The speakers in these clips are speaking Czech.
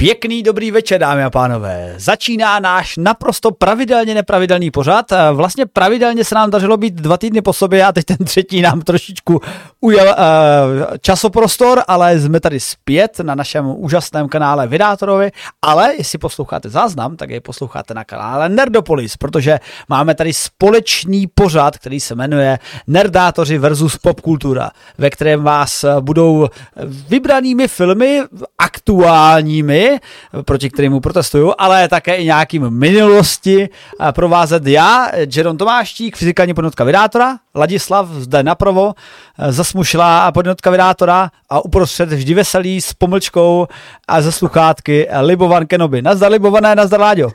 Pěkný dobrý večer, dámy a pánové. Začíná náš naprosto pravidelně nepravidelný pořad. Vlastně pravidelně se nám dařilo být dva týdny po sobě a teď ten třetí nám trošičku ujel uh, časoprostor, ale jsme tady zpět na našem úžasném kanále Vydátorovi, ale jestli posloucháte záznam, tak je posloucháte na kanále Nerdopolis, protože máme tady společný pořad, který se jmenuje Nerdátoři versus popkultura, ve kterém vás budou vybranými filmy aktuálními proti kterému protestuju, ale také i nějakým minulosti provázet já, Jeron Tomáštík, fyzikální podnotka vydátora, Ladislav zde napravo, zasmušlá podnotka vydátora a uprostřed vždy veselý s pomlčkou a ze sluchátky Libovan Kenobi. Nazdar Libované, nazdar Láďo.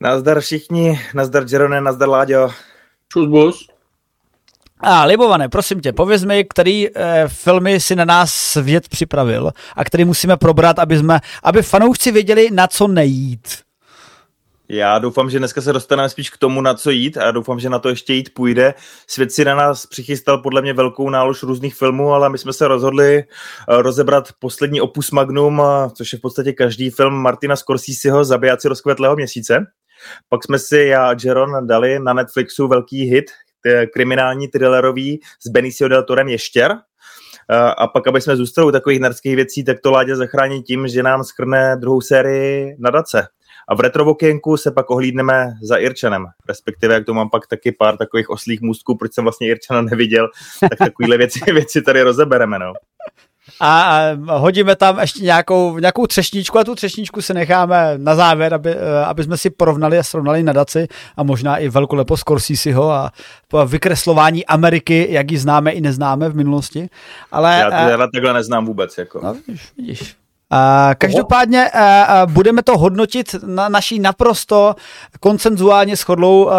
Nazdar všichni, nazdar Jerone, nazdar Láďo. Čus bus. A Libované, prosím tě, pověz mi, který e, filmy si na nás svět připravil a který musíme probrat, aby, jsme, aby fanoušci věděli, na co nejít. Já doufám, že dneska se dostaneme spíš k tomu, na co jít a doufám, že na to ještě jít půjde. Svět si na nás přichystal podle mě velkou nálož různých filmů, ale my jsme se rozhodli eh, rozebrat poslední opus magnum, což je v podstatě každý film Martina Scorseseho Zabijáci rozkvetlého měsíce. Pak jsme si já a Jeron dali na Netflixu velký hit, kriminální thrillerový s Benicio del Torem Ještěr. A pak, aby jsme zůstali u takových nerdských věcí, tak to Ládě zachrání tím, že nám schrne druhou sérii nadace. A v retrovokénku se pak ohlídneme za Irčanem, respektive jak to mám pak taky pár takových oslých můstků, proč jsem vlastně Irčana neviděl, tak takovýhle věci, věci tady rozebereme. No a hodíme tam ještě nějakou, nějakou třešničku a tu třešničku si necháme na závěr, aby, eh, aby jsme si porovnali a srovnali nadaci a možná i velkolepost Scorseseho a vykreslování Ameriky, jak ji známe i neznáme v minulosti. Ale, já, eh, takhle neznám vůbec. Jako. No, vidíš, vidíš. Uh, každopádně uh, uh, budeme to hodnotit na naší naprosto koncenzuálně shodlou uh,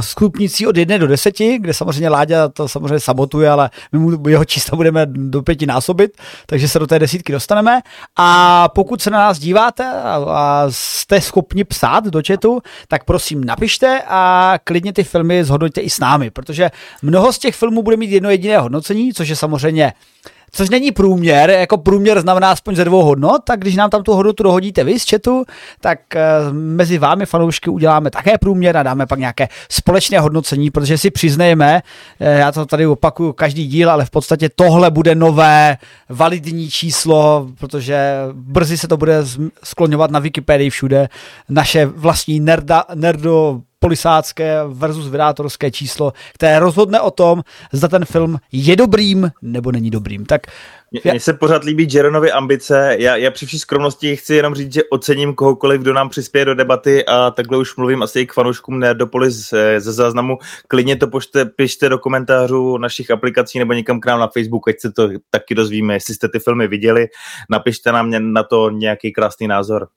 skupnicí od 1 do 10, kde samozřejmě Láďa to samozřejmě sabotuje, ale my mu jeho čísla budeme do pěti násobit, takže se do té desítky dostaneme. A pokud se na nás díváte a, a jste schopni psát do chatu, tak prosím napište a klidně ty filmy zhodnoťte i s námi, protože mnoho z těch filmů bude mít jedno jediné hodnocení, což je samozřejmě což není průměr, jako průměr znamená aspoň ze dvou hodnot, tak když nám tam tu hodnotu dohodíte vy z chatu, tak uh, mezi vámi fanoušky uděláme také průměr a dáme pak nějaké společné hodnocení, protože si přiznejme, uh, já to tady opakuju každý díl, ale v podstatě tohle bude nové validní číslo, protože brzy se to bude skloňovat na Wikipedii všude, naše vlastní nerda, nerdo polisácké versus vydátorské číslo, které rozhodne o tom, zda ten film je dobrým nebo není dobrým. Tak mně se pořád líbí Jeronovy ambice. Já, já při vší skromnosti chci jenom říct, že ocením kohokoliv, kdo nám přispěje do debaty a takhle už mluvím asi i k fanouškům Nerdopolis ze záznamu. Klidně to pošte, pište do komentářů našich aplikací nebo někam k nám na Facebook, ať se to taky dozvíme, jestli jste ty filmy viděli. Napište nám na to nějaký krásný názor.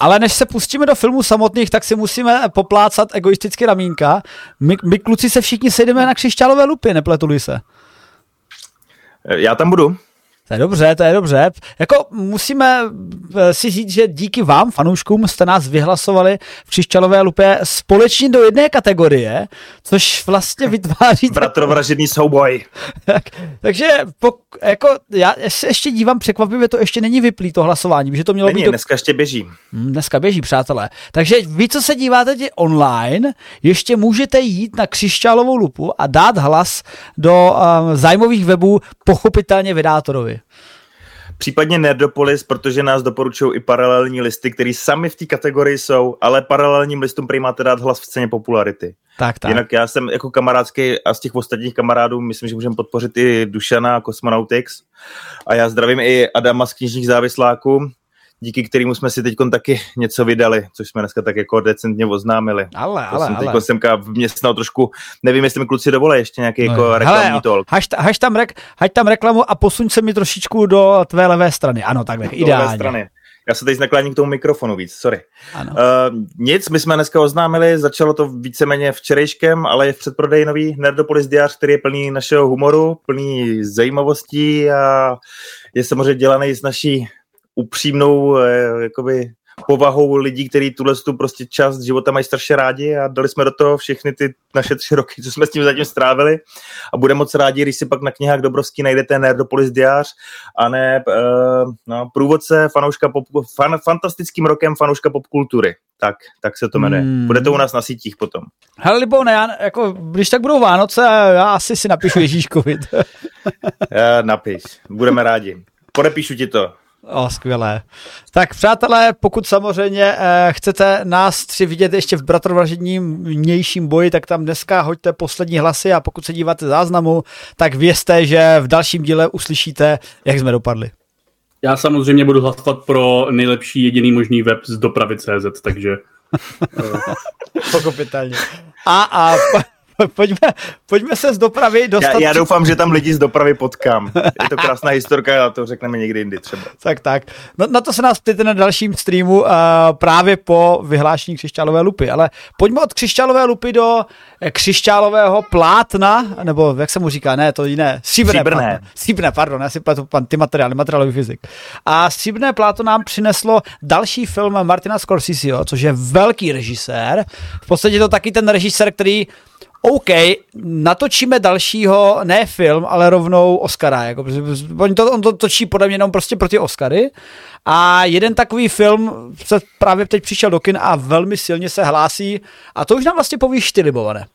Ale než se pustíme do filmů samotných, tak si musíme poplácat egoisticky ramínka. My, my kluci se všichni sejdeme na křišťálové lupy, nepletuli se. Já tam budu. To je dobře, to je dobře. Jako musíme eh, si říct, že díky vám, fanouškům, jste nás vyhlasovali v Křišťalové lupě společně do jedné kategorie, což vlastně vytváří... Bratrovražedný souboj. tak, takže pok, jako, já se ještě dívám překvapivě, to ještě není vyplý to hlasování, že to mělo není, být... Do... dneska ještě běží. Hmm, dneska běží, přátelé. Takže vy, co se díváte tě online, ještě můžete jít na Křišťálovou lupu a dát hlas do um, zájmových webů pochopitelně vydátorovi. Případně Nerdopolis, protože nás doporučují i paralelní listy, které sami v té kategorii jsou, ale paralelním listům prý máte dát hlas v ceně popularity. Tak, tak. Jinak já jsem jako kamarádský a z těch ostatních kamarádů myslím, že můžeme podpořit i Dušana a Cosmonautics. A já zdravím i Adama z knižních závisláků, díky kterému jsme si teď taky něco vydali, což jsme dneska tak jako decentně oznámili. Ale, ale, jsem ale. semka vměstnal trošku, nevím, jestli mi kluci dovolí ještě nějaký no, jako reklamní hele, talk. Haž, haž, tam rek, haž tam reklamu a posuň se mi trošičku do tvé levé strany. Ano, takhle, ideálně. Levé strany. Já se teď nakláním k tomu mikrofonu víc, sorry. Ano. Uh, nic, my jsme dneska oznámili, začalo to víceméně včerejškem, ale je v předprodeji nový Nerdopolis diář, který je plný našeho humoru, plný zajímavostí a je samozřejmě dělaný z naší upřímnou eh, jakoby povahou lidí, kteří tuhle tu prostě část života mají strašně rádi a dali jsme do toho všechny ty naše tři roky, co jsme s tím zatím strávili a budeme moc rádi, když si pak na knihách Dobrovský najdete Nerdopolis diář a ne uh, no, průvodce fanouška pop, fan, fantastickým rokem fanouška popkultury. Tak, tak se to jmenuje. Hmm. Bude to u nás na sítích potom. Hele, Libone, já, jako, když tak budou Vánoce, já asi si napíšu Ježíškovi. já napiš, budeme rádi. Podepíšu ti to. O, skvělé. Tak přátelé, pokud samozřejmě eh, chcete nás tři vidět ještě v bratrovražedním vnějším boji, tak tam dneska hoďte poslední hlasy a pokud se díváte záznamu, tak vězte, že v dalším díle uslyšíte, jak jsme dopadli. Já samozřejmě budu hlasovat pro nejlepší jediný možný web z dopravy.cz, takže... Pochopitelně. A, a pojďme, pojďme se z dopravy dostat. Já, já doufám, že tam lidi z dopravy potkám. Je to krásná historka a to řekneme někdy jindy třeba. Tak, tak. No, na to se nás ptejte na dalším streamu uh, právě po vyhlášení křišťálové lupy. Ale pojďme od křišťálové lupy do eh, křišťálového plátna, nebo jak se mu říká, ne, to jiné, stříbrné. Stříbrné. Stříbrné, pardon, já si pletu pan, ty materiály, materiálový fyzik. A stříbrné pláto nám přineslo další film Martina Scorseseho, což je velký režisér. V podstatě to taky ten režisér, který OK, natočíme dalšího, ne film, ale rovnou Oscara, jako, on, to, on to točí podle mě jenom prostě pro ty Oscary a jeden takový film se právě teď přišel do kin a velmi silně se hlásí a to už nám vlastně povíš ty, Libované.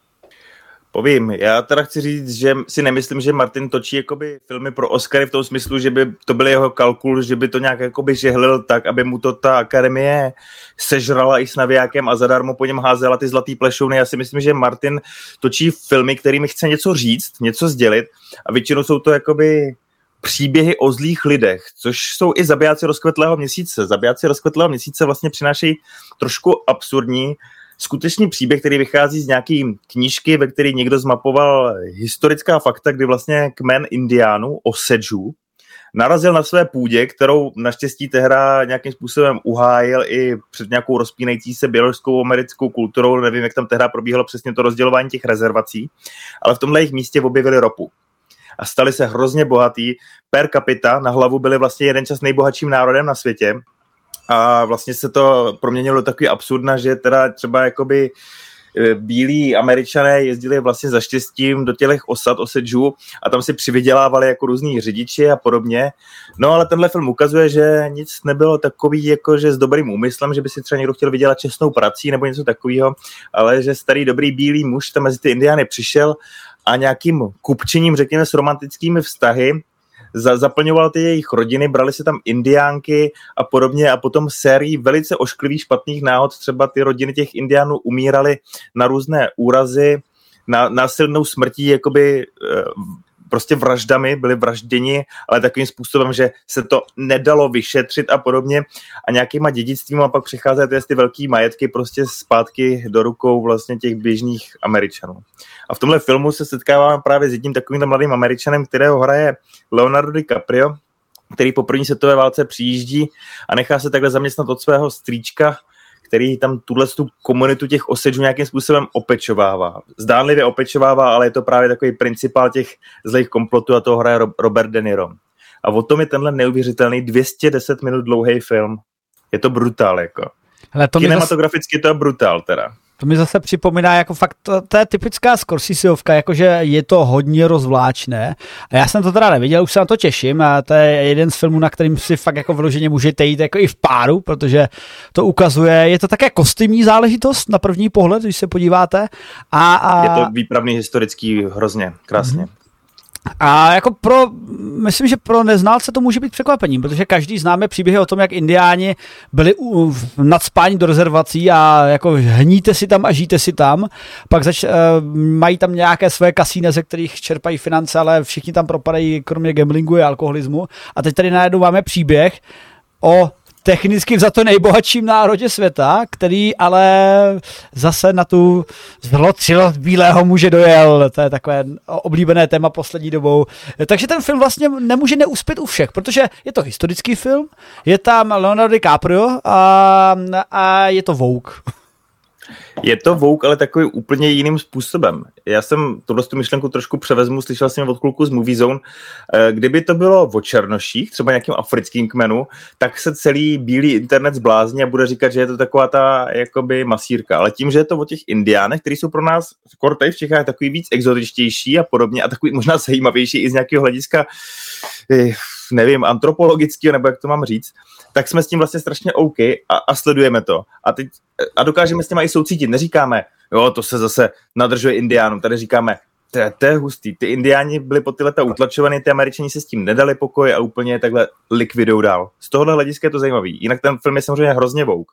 Povím, já teda chci říct, že si nemyslím, že Martin točí jakoby filmy pro Oscary v tom smyslu, že by to byl jeho kalkul, že by to nějak jakoby žehlil tak, aby mu to ta akademie sežrala i s navijákem a zadarmo po něm házela ty zlatý plešouny. Já si myslím, že Martin točí filmy, kterými chce něco říct, něco sdělit a většinou jsou to jakoby příběhy o zlých lidech, což jsou i zabijáci rozkvetlého měsíce. Zabijáci rozkvetlého měsíce vlastně přinášejí trošku absurdní skutečný příběh, který vychází z nějaké knížky, ve které někdo zmapoval historická fakta, kdy vlastně kmen indiánů, osedžů, narazil na své půdě, kterou naštěstí tehra nějakým způsobem uhájil i před nějakou rozpínající se běložskou americkou kulturou, nevím, jak tam tehra probíhalo přesně to rozdělování těch rezervací, ale v tomhle jejich místě objevili ropu a stali se hrozně bohatý. Per capita na hlavu byli vlastně jeden čas nejbohatším národem na světě a vlastně se to proměnilo takový absurdna, že teda třeba jakoby e, bílí američané jezdili vlastně za štěstím do těch osad, osedžů a tam si přivydělávali jako různí řidiči a podobně. No ale tenhle film ukazuje, že nic nebylo takový jako, že s dobrým úmyslem, že by si třeba někdo chtěl vydělat čestnou prací nebo něco takového, ale že starý dobrý bílý muž tam mezi ty indiány přišel a nějakým kupčením, řekněme, s romantickými vztahy za, zaplňoval ty jejich rodiny, brali se tam indiánky a podobně a potom sérii velice ošklivých špatných náhod, třeba ty rodiny těch indiánů umíraly na různé úrazy, na násilnou smrtí, jakoby eh, prostě vraždami, byli vražděni, ale takovým způsobem, že se to nedalo vyšetřit a podobně a nějakýma dědictvím a pak přicházely ty, ty velký majetky prostě zpátky do rukou vlastně těch běžných Američanů. A v tomhle filmu se setkáváme právě s jedním takovým mladým Američanem, kterého hraje Leonardo DiCaprio, který po první světové válce přijíždí a nechá se takhle zaměstnat od svého strýčka, který tam tuhle tu komunitu těch osedžů nějakým způsobem opečovává. Zdánlivě opečovává, ale je to právě takový principál těch zlých komplotů a toho hraje Robert De Niro. A o tom je tenhle neuvěřitelný 210 minut dlouhý film. Je to brutál, jako. Hele, to Kinematograficky zase... to je brutál, teda. To mi zase připomíná jako fakt, to, to je typická Scorseseovka, jakože je to hodně rozvláčné. A já jsem to teda neviděl, už se na to těším a to je jeden z filmů, na kterým si fakt jako vloženě můžete jít jako i v páru, protože to ukazuje, je to také kostýmní záležitost na první pohled, když se podíváte. A, a... Je to výpravný historický hrozně, krásně. Mm-hmm. A jako pro, myslím, že pro neznalce to může být překvapením, protože každý známe příběhy o tom, jak indiáni byli u, nadspáni do rezervací a jako hníte si tam a žijte si tam. Pak zač, uh, mají tam nějaké své kasíne, ze kterých čerpají finance, ale všichni tam propadají kromě gamblingu a alkoholismu. A teď tady najednou máme příběh o technicky za to nejbohatším národě světa, který ale zase na tu zlotřilost bílého muže dojel. To je takové oblíbené téma poslední dobou. Takže ten film vlastně nemůže neuspět u všech, protože je to historický film, je tam Leonardo DiCaprio a, a je to Vogue. Je to Vogue, ale takový úplně jiným způsobem. Já jsem tuhle tu myšlenku trošku převezmu, slyšel jsem od kluku z Movie Zone. Eh, kdyby to bylo o černoších, třeba nějakým africkým kmenu, tak se celý bílý internet zblázní a bude říkat, že je to taková ta jakoby masírka. Ale tím, že je to o těch indiánech, kteří jsou pro nás skoro tady v Čechách takový víc exotičtější a podobně a takový možná zajímavější i z nějakého hlediska eh, nevím, antropologického, nebo jak to mám říct, tak jsme s tím vlastně strašně OK a, a sledujeme to. A, teď, a dokážeme s tím i soucítit. Neříkáme, jo, to se zase nadržuje indiánům. Tady říkáme, to je, to je hustý. Ty indiáni byli po ty leta utlačovaný, ty američani se s tím nedali pokoj a úplně takhle likvidou dál. Z tohohle hlediska je to zajímavý. Jinak ten film je samozřejmě hrozně vouk.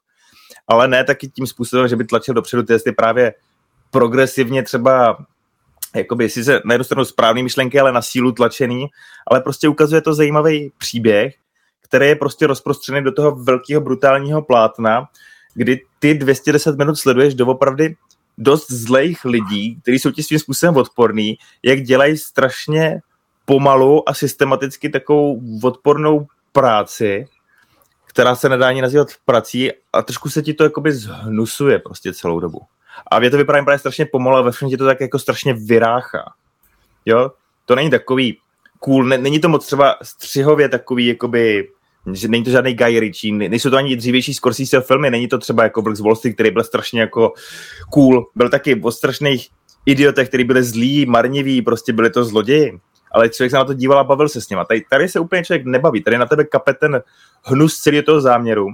Ale ne taky tím způsobem, že by tlačil dopředu ty jestli právě progresivně třeba jakoby sice na jednu stranu správný myšlenky, ale na sílu tlačený, ale prostě ukazuje to zajímavý příběh, který je prostě rozprostřený do toho velkého brutálního plátna, kdy ty 210 minut sleduješ doopravdy dost zlejch lidí, kteří jsou ti svým způsobem odporní, jak dělají strašně pomalu a systematicky takovou odpornou práci, která se nedá ani nazývat prací a trošku se ti to jakoby zhnusuje prostě celou dobu. A mě to vypadá právě strašně pomalu a ve filmu to tak jako strašně vyráchá. Jo? To není takový cool, není to moc třeba střihově takový jakoby není to žádný Guy Ritchie, nejsou to ani dřívější Scorsese filmy, není to třeba jako Black Wall Street, který byl strašně jako cool, byl taky o strašných idiotech, kteří byli zlí, marniví, prostě byli to zloději. Ale člověk se na to díval a bavil se s nima. Tady, tady se úplně člověk nebaví, tady na tebe kape ten hnus celý toho záměru.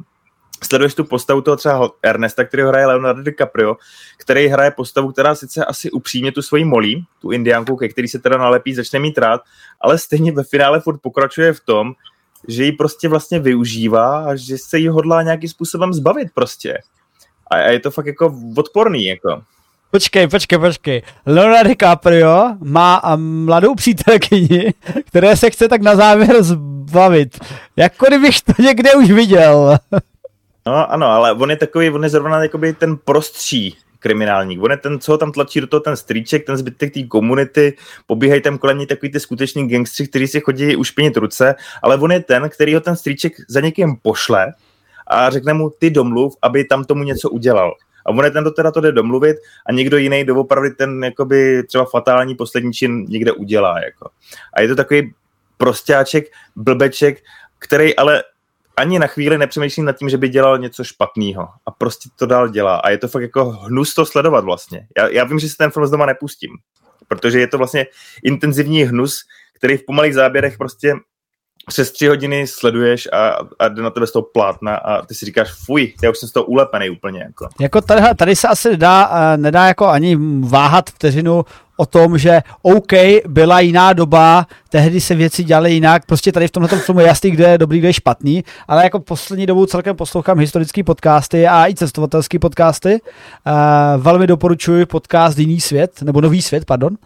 Sleduješ tu postavu toho třeba Ernesta, který hraje Leonardo DiCaprio, který hraje postavu, která sice asi upřímně tu svoji molí, tu indiánku, ke který se teda nalepí, začne mít rád, ale stejně ve finále furt pokračuje v tom, že ji prostě vlastně využívá a že se jí hodlá nějakým způsobem zbavit prostě. A, je to fakt jako odporný, jako. Počkej, počkej, počkej. Leonardo DiCaprio má mladou přítelkyni, které se chce tak na závěr zbavit. Jako kdybych to někde už viděl. No ano, ale on je takový, on je zrovna jakoby ten prostří kriminálník. On je ten, co ho tam tlačí do toho ten strýček, ten zbytek té komunity, pobíhají tam kolem ní takový ty skuteční gangstři, kteří si chodí ušpinit ruce, ale on je ten, který ho ten strýček za někým pošle a řekne mu ty domluv, aby tam tomu něco udělal. A on je ten, kdo teda to jde domluvit a někdo jiný doopravdy ten jakoby třeba fatální poslední čin někde udělá. Jako. A je to takový prostáček, blbeček, který ale ani na chvíli nepřemýšlím nad tím, že by dělal něco špatného. A prostě to dál dělá. A je to fakt jako hnus to sledovat vlastně. Já, já vím, že si ten film z doma nepustím, protože je to vlastně intenzivní hnus, který v pomalých záběrech prostě přes tři hodiny sleduješ a, a jde na tebe z toho plátna a ty si říkáš, fuj, já už jsem z toho ulepený úplně. Jako, jako tady, tady se asi nedá, eh, nedá jako ani váhat vteřinu o tom, že OK, byla jiná doba, tehdy se věci dělaly jinak, prostě tady v tomhle filmu je jasný, kde je dobrý, kde je špatný, ale jako poslední dobu celkem poslouchám historické podcasty a i cestovatelské podcasty. Uh, velmi doporučuji podcast Jiný svět, nebo Nový svět, pardon.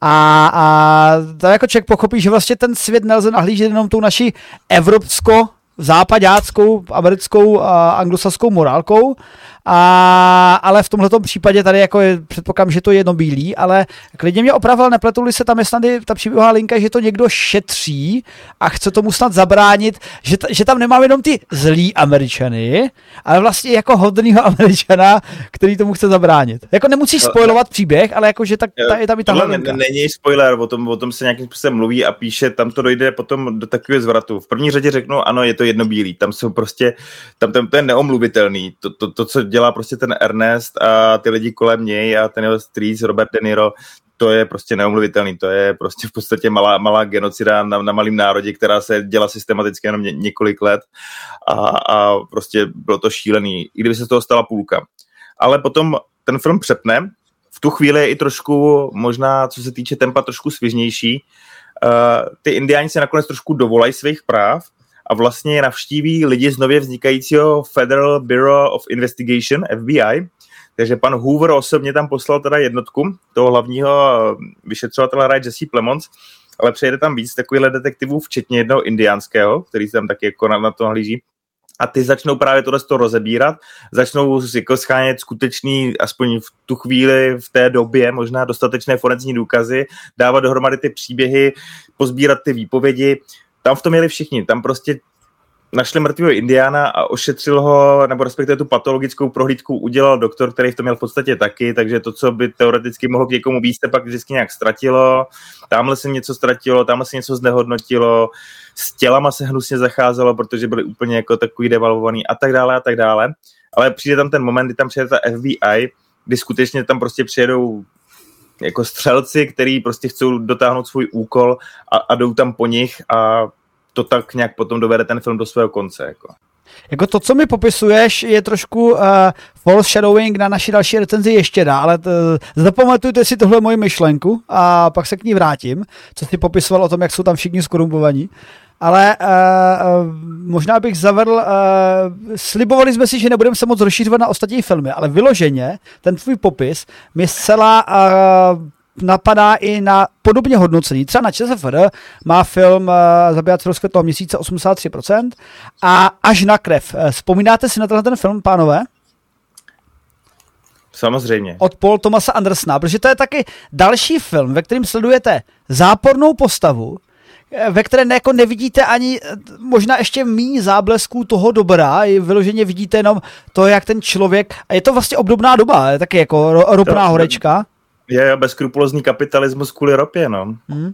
A, a tady jako člověk pochopí, že vlastně ten svět nelze nahlížet jenom tou naší evropsko západáckou, americkou a anglosaskou morálkou, a, ale v tomto případě tady jako je, předpokládám, že to je jedno bílý, ale klidně mě opravil, nepletuli se tam je snad ta příběhová linka, že to někdo šetří a chce tomu snad zabránit, že, t- že tam nemám jenom ty zlý američany, ale vlastně jako hodnýho američana, který tomu chce zabránit. Jako nemusíš spojovat příběh, ale jako, že tak, ta, je tam i ta linka. Není spoiler, o tom, o tom se nějakým způsobem mluví a píše, tam to dojde potom do takového zvratu. V první řadě řeknu, ano, je to jednobílý, tam jsou prostě, tam, tam to je neomluvitelný, to, to, to, co dělá prostě ten Ernest a ty lidi kolem něj a ten jeho strýc Robert De Niro, to je prostě neomluvitelný, to je prostě v podstatě malá, malá genocida na, na malém národě, která se dělá systematicky jenom ně, několik let a, a prostě bylo to šílený, i kdyby se z toho stala půlka. Ale potom ten film přepne, v tu chvíli je i trošku, možná co se týče tempa, trošku svěžnější. Uh, ty indiáni se nakonec trošku dovolají svých práv a vlastně navštíví lidi z nově vznikajícího Federal Bureau of Investigation, FBI, takže pan Hoover osobně tam poslal teda jednotku toho hlavního vyšetřovatele Ray Jesse Plemons, ale přejede tam víc takovýchhle detektivů, včetně jednoho indiánského, který se tam taky jako na, na to hlíží. A ty začnou právě tohle to rozebírat, začnou jako schánět skutečný, aspoň v tu chvíli, v té době, možná dostatečné forenzní důkazy, dávat dohromady ty příběhy, pozbírat ty výpovědi, tam v tom měli všichni, tam prostě našli mrtvého Indiana a ošetřil ho, nebo respektive tu patologickou prohlídku udělal doktor, který v tom měl v podstatě taky, takže to, co by teoreticky mohlo k někomu být, se pak vždycky nějak ztratilo, tamhle se něco ztratilo, tamhle se něco znehodnotilo, s tělama se hnusně zacházelo, protože byly úplně jako takový devalvovaný a tak dále a tak dále. Ale přijde tam ten moment, kdy tam přijde ta FBI, kdy skutečně tam prostě přijedou jako střelci, který prostě chcou dotáhnout svůj úkol a, a jdou tam po nich a to tak nějak potom dovede ten film do svého konce. Jako. Jako to, co mi popisuješ, je trošku uh, false shadowing na naší další recenzi ještě dá, ale t, zapamatujte si tohle moji myšlenku a pak se k ní vrátím, co jsi popisoval o tom, jak jsou tam všichni skorumpovaní. Ale uh, možná bych zavedl, uh, slibovali jsme si, že nebudeme se moc rozšířovat na ostatní filmy, ale vyloženě ten tvůj popis mi zcela uh, napadá i na podobně hodnocení. Třeba na ČSFR má film uh, Zabijat rozkvětlého měsíce 83% a Až na krev. Vzpomínáte si na tenhle ten film, pánové? Samozřejmě. Od Paul Thomasa Andersona, protože to je taky další film, ve kterém sledujete zápornou postavu, ve které ne, jako nevidíte ani možná ještě méně záblesků toho dobra, vyloženě vidíte jenom to, jak ten člověk, a je to vlastně obdobná doba, je taky jako ropná horečka. Je bezkrupulozní kapitalismus kvůli ropě, no. Hmm.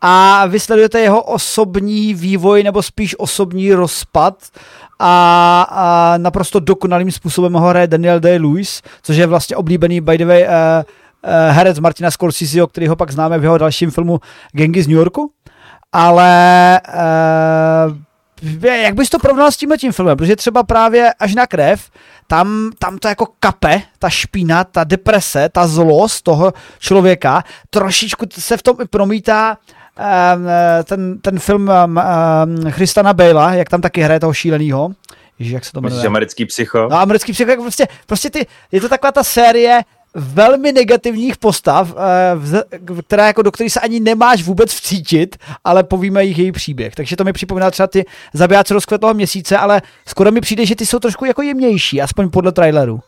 A vy sledujete jeho osobní vývoj, nebo spíš osobní rozpad a, a naprosto dokonalým způsobem ho hraje Daniel Day-Lewis, což je vlastně oblíbený, by the way, uh, uh, herec Martina Scorseseho, který ho pak známe v jeho dalším filmu Gengy z New Yorku ale uh, jak bys to porovnal s tímhle tím filmem? Protože třeba právě až na krev, tam, tam to jako kape, ta špína, ta deprese, ta zlost toho člověka, trošičku se v tom promítá um, ten, ten film um, um, Christana Bale'a, jak tam taky hraje toho šílenýho. Ježiš, jak se to jmenuje? Myslíš americký psycho? No, americký psycho, jako prostě, prostě ty, je to taková ta série, velmi negativních postav, eh, která jako do kterých se ani nemáš vůbec vcítit, ale povíme jich její příběh. Takže to mi připomíná třeba ty zabijáci rozkvetlého měsíce, ale skoro mi přijde, že ty jsou trošku jako jemnější, aspoň podle traileru.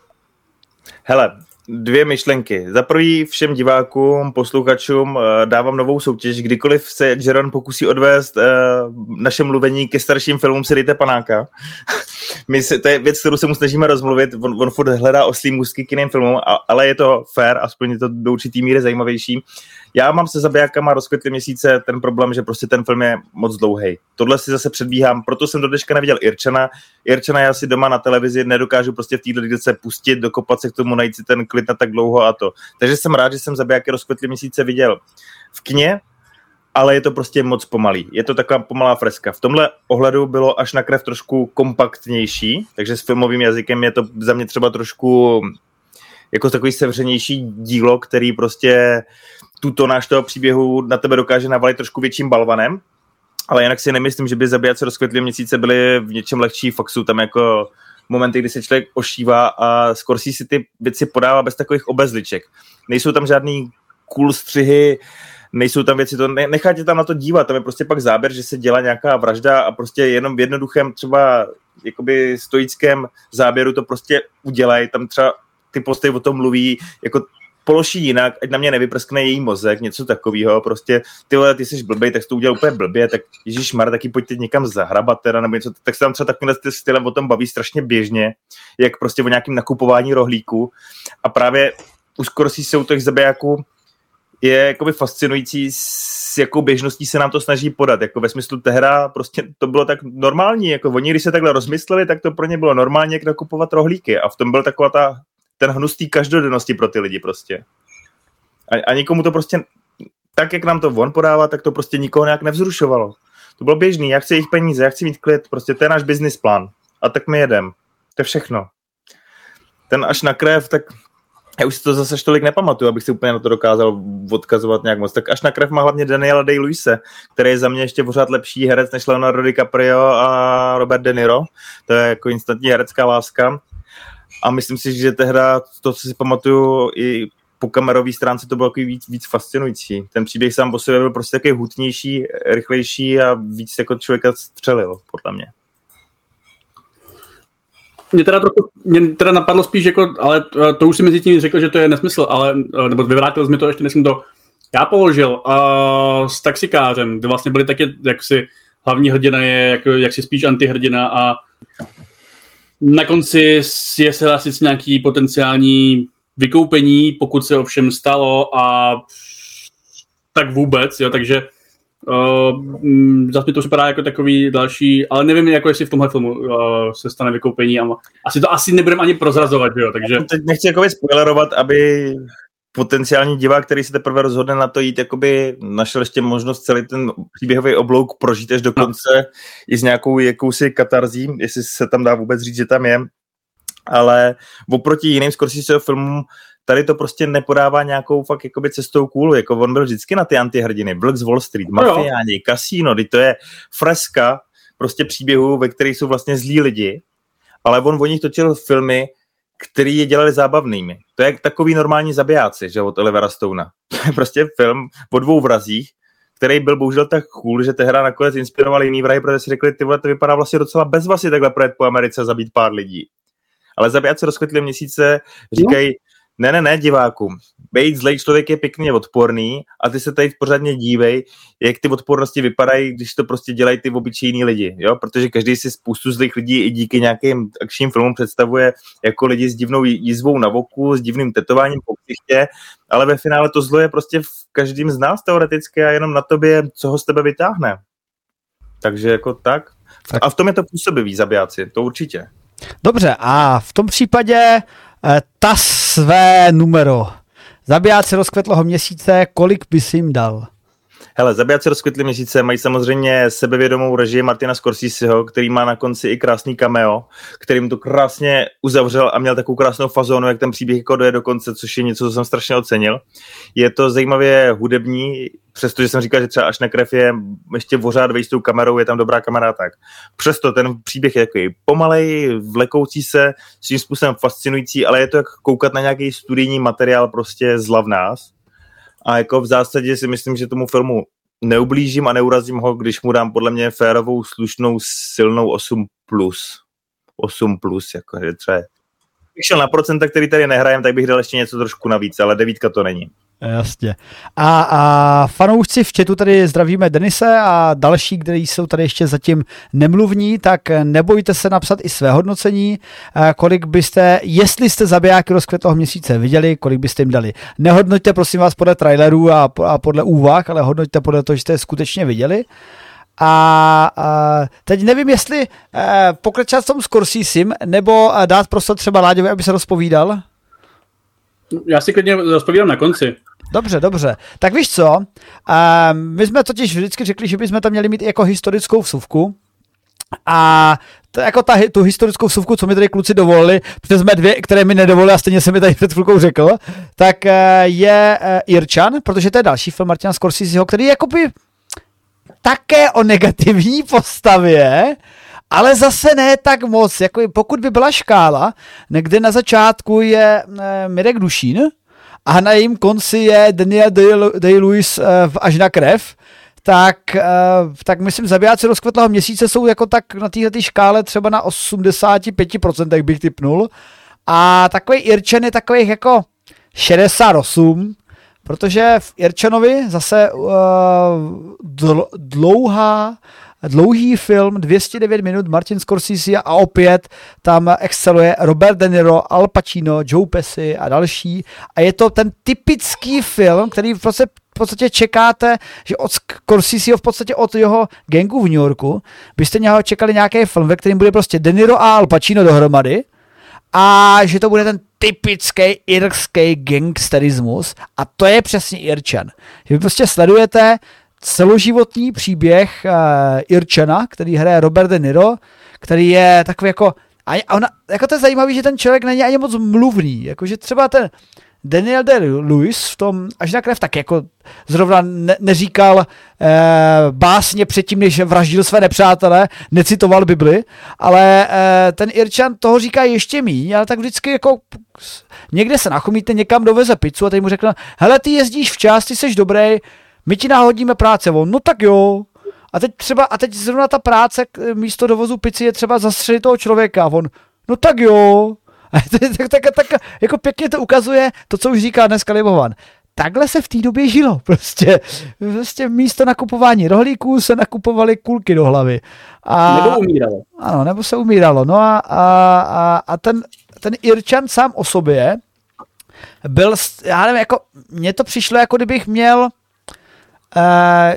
Hele, dvě myšlenky. Za prvý všem divákům, posluchačům eh, dávám novou soutěž. Kdykoliv se Jeron pokusí odvést uh, naše mluvení ke starším filmům, si dejte panáka. My se, to je věc, kterou se mu snažíme rozmluvit. On, on furt hledá oslý můstky k jiným filmům, ale je to fair, aspoň je to do určitý míry zajímavější. Já mám se zabijákama rozkvětly měsíce ten problém, že prostě ten film je moc dlouhý. Tohle si zase předbíhám, proto jsem do dneška neviděl Irčana. Irčana já si doma na televizi nedokážu prostě v této se pustit, dokopat se k tomu, najít si ten klid na tak dlouho a to. Takže jsem rád, že jsem zabijáky rozkvětly měsíce viděl v kně, ale je to prostě moc pomalý. Je to taková pomalá freska. V tomhle ohledu bylo až na krev trošku kompaktnější, takže s filmovým jazykem je to za mě třeba trošku jako takový sevřenější dílo, který prostě tuto náš toho příběhu na tebe dokáže navalit trošku větším balvanem, ale jinak si nemyslím, že by zabijace rozkvětlý měsíce byly v něčem lehčí, fakt jsou tam jako momenty, kdy se člověk ošívá a skoro si ty věci podává bez takových obezliček. Nejsou tam žádný cool střihy, nejsou tam věci, to necháte tam na to dívat, tam je prostě pak záběr, že se dělá nějaká vražda a prostě jenom v jednoduchém třeba jakoby stoickém záběru to prostě udělají, tam třeba ty postavy o tom mluví, jako položí jinak, ať na mě nevyprskne její mozek, něco takového, prostě ty vole, ty jsi blbej, tak jsi to udělal úplně blbě, tak Ježíš Mar, taky pojďte někam zahrabat teda, nebo něco, tak se tam třeba takovýmhle stylem o tom baví strašně běžně, jak prostě o nějakém nakupování rohlíku a právě u skoro si jsou těch zabijáků je jakoby fascinující, s jakou běžností se nám to snaží podat. Jako ve smyslu tehra prostě to bylo tak normální. Jako oni, když se takhle rozmysleli, tak to pro ně bylo normálně, jak nakupovat rohlíky. A v tom byl taková ta, ten hnustý každodennosti pro ty lidi prostě. A, a nikomu to prostě, tak jak nám to on podává, tak to prostě nikoho nějak nevzrušovalo. To bylo běžný, já chci jejich peníze, já chci mít klid, prostě to je náš business plán. A tak my jedem. To je všechno. Ten až na krev, tak já už si to zase tolik nepamatuju, abych si úplně na to dokázal odkazovat nějak moc. Tak až na krev má hlavně Daniela Day-Luise, který je za mě ještě pořád lepší herec než Leonardo DiCaprio a Robert De Niro. To je jako instantní herecká láska. A myslím si, že tehda to, co si pamatuju, i po kamerové stránce to bylo jako víc, víc fascinující. Ten příběh sám po sobě byl prostě takový hutnější, rychlejší a víc jako člověka střelil, podle mě mě teda trochu, mě teda napadlo spíš jako, ale eh, to už si mezi tím řekl, že to je nesmysl, ale, eh, nebo vyvrátil jsi mi to ještě, než jsem to já položil uh, s taxikářem, kde vlastně byly taky jaksi hlavní hrdina je jak, jak si spíš antihrdina a na konci je se asi nějaký potenciální vykoupení, pokud se ovšem stalo a tak vůbec, jo, takže uh, zase mi to připadá jako takový další, ale nevím, jako jestli v tomhle filmu uh, se stane vykoupení a asi to asi nebudeme ani prozrazovat, jo, takže... Teď nechci jako spoilerovat, aby potenciální divák, který se teprve rozhodne na to jít, jakoby našel ještě možnost celý ten příběhový oblouk prožít až do no. konce no. i s nějakou jakousi katarzí, jestli se tam dá vůbec říct, že tam je. Ale oproti jiným Scorsese filmům tady to prostě nepodává nějakou fakt jakoby cestou kůlu, jako on byl vždycky na ty antihrdiny, Vlk z Wall Street, no mafiáni, kasíno, kdy to je freska prostě příběhů, ve kterých jsou vlastně zlí lidi, ale on o nich točil filmy, který je dělali zábavnými. To je takový normální zabijáci, že od Olivera Stona. To je prostě film o dvou vrazích, který byl bohužel tak cool, že tehra nakonec inspiroval jiný vrahy, protože si řekli, ty vole, to vypadá vlastně docela bezvlasně takhle projet po Americe a zabít pár lidí. Ale zabijáci rozkvětli měsíce, říkají, ne, ne, ne, divákům. Bejt zlej člověk je pěkně odporný a ty se tady pořádně dívej, jak ty odpornosti vypadají, když to prostě dělají ty obyčejní lidi, jo? Protože každý si spoustu zlých lidí i díky nějakým akčním filmům představuje jako lidi s divnou jízvou na voku, s divným tetováním po ksichtě, ale ve finále to zlo je prostě v každém z nás teoreticky a jenom na tobě, co ho z tebe vytáhne. Takže jako tak. tak. A v tom je to působivý zabijáci, to určitě. Dobře, a v tom případě ta své numero. Zabijáci rozkvetloho měsíce, kolik bys jim dal? Hele, Zabijáci rozkvětli měsíce mají samozřejmě sebevědomou režii Martina Scorseseho, který má na konci i krásný cameo, kterým to krásně uzavřel a měl takovou krásnou fazonu, jak ten příběh jako doje do konce, což je něco, co jsem strašně ocenil. Je to zajímavě hudební, přestože jsem říkal, že třeba až na krev je ještě vořád vejst tou kamerou, je tam dobrá kamera, tak přesto ten příběh je takový pomalej, vlekoucí se, svým způsobem fascinující, ale je to jak koukat na nějaký studijní materiál prostě v nás a jako v zásadě si myslím, že tomu filmu neublížím a neurazím ho, když mu dám podle mě férovou, slušnou, silnou 8+. Plus. 8+, plus, jako, že třeba bych šel na procenta, který tady nehrajem, tak bych dal ještě něco trošku navíc, ale devítka to není. Jasně. A, a fanoušci v chatu tady zdravíme Denise a další, kteří jsou tady ještě zatím nemluvní, tak nebojte se napsat i své hodnocení, kolik byste, jestli jste zabijáky rozkvětlého měsíce viděli, kolik byste jim dali. Nehodnoťte prosím vás podle trailerů a, a podle úvah, ale hodnoťte podle toho, že jste je skutečně viděli. A, a teď nevím, jestli eh, pokračovat s tom Scorsesem, nebo dát prostor třeba Láďovi, aby se rozpovídal. Já si klidně rozpovídám na konci. Dobře, dobře. Tak víš co, uh, my jsme totiž vždycky řekli, že bychom tam měli mít jako historickou vsuvku. A to jako ta, tu historickou vsuvku, co mi tady kluci dovolili, protože jsme dvě, které mi nedovolili a stejně jsem mi tady před chvilkou řekl, tak uh, je uh, Irčan, protože to je další film Martina Scorseseho, který je jakoby také o negativní postavě, ale zase ne tak moc. Jako pokud by byla škála, kde na začátku je e, Mirek Dušín a na jejím konci je Daniel Day-Lewis e, až na krev, tak, e, tak myslím, zabijáci rozkvetlého měsíce jsou jako tak na této škále třeba na 85% bych typnul. A takový Irčen je takových jako 68, protože v Irčanovi zase uh, dlouhá dlouhý film, 209 minut, Martin Scorsese a opět tam exceluje Robert De Niro, Al Pacino, Joe Pesci a další. A je to ten typický film, který v podstatě, v podstatě čekáte, že od Scorseseho v podstatě od jeho gangu v New Yorku byste něho čekali nějaký film, ve kterém bude prostě De Niro a Al Pacino dohromady a že to bude ten typický irský gangsterismus a to je přesně Irčan. Vy prostě sledujete celoživotní příběh uh, Irčana, který hraje Robert De Niro, který je takový jako a ona, jako to je zajímavé, že ten člověk není ani moc mluvný, jakože třeba ten Daniel de Lewis v tom až na krev tak jako zrovna ne, neříkal eh, básně předtím, než vraždil své nepřátele, necitoval Bibli, ale eh, ten Irčan toho říká ještě míň, ale tak vždycky jako někde se nachomíte, někam doveze pizzu a teď mu řekne, hele, ty jezdíš včas, ty jsi dobrý, my ti nahodíme práce, on, no tak jo. A teď třeba, a teď zrovna ta práce místo dovozu pici je třeba zastřelit toho člověka, a on, no tak jo. A tak, tak, tak, tak, jako pěkně to ukazuje to, co už říká dneska Libovan. takhle se v té době žilo. Prostě, prostě místo nakupování rohlíků se nakupovaly kulky do hlavy. A, nebo umíralo. Ano, nebo se umíralo. No a, a, a, a ten, ten Irčan sám o sobě byl, já nevím, jako, mně to přišlo, jako kdybych měl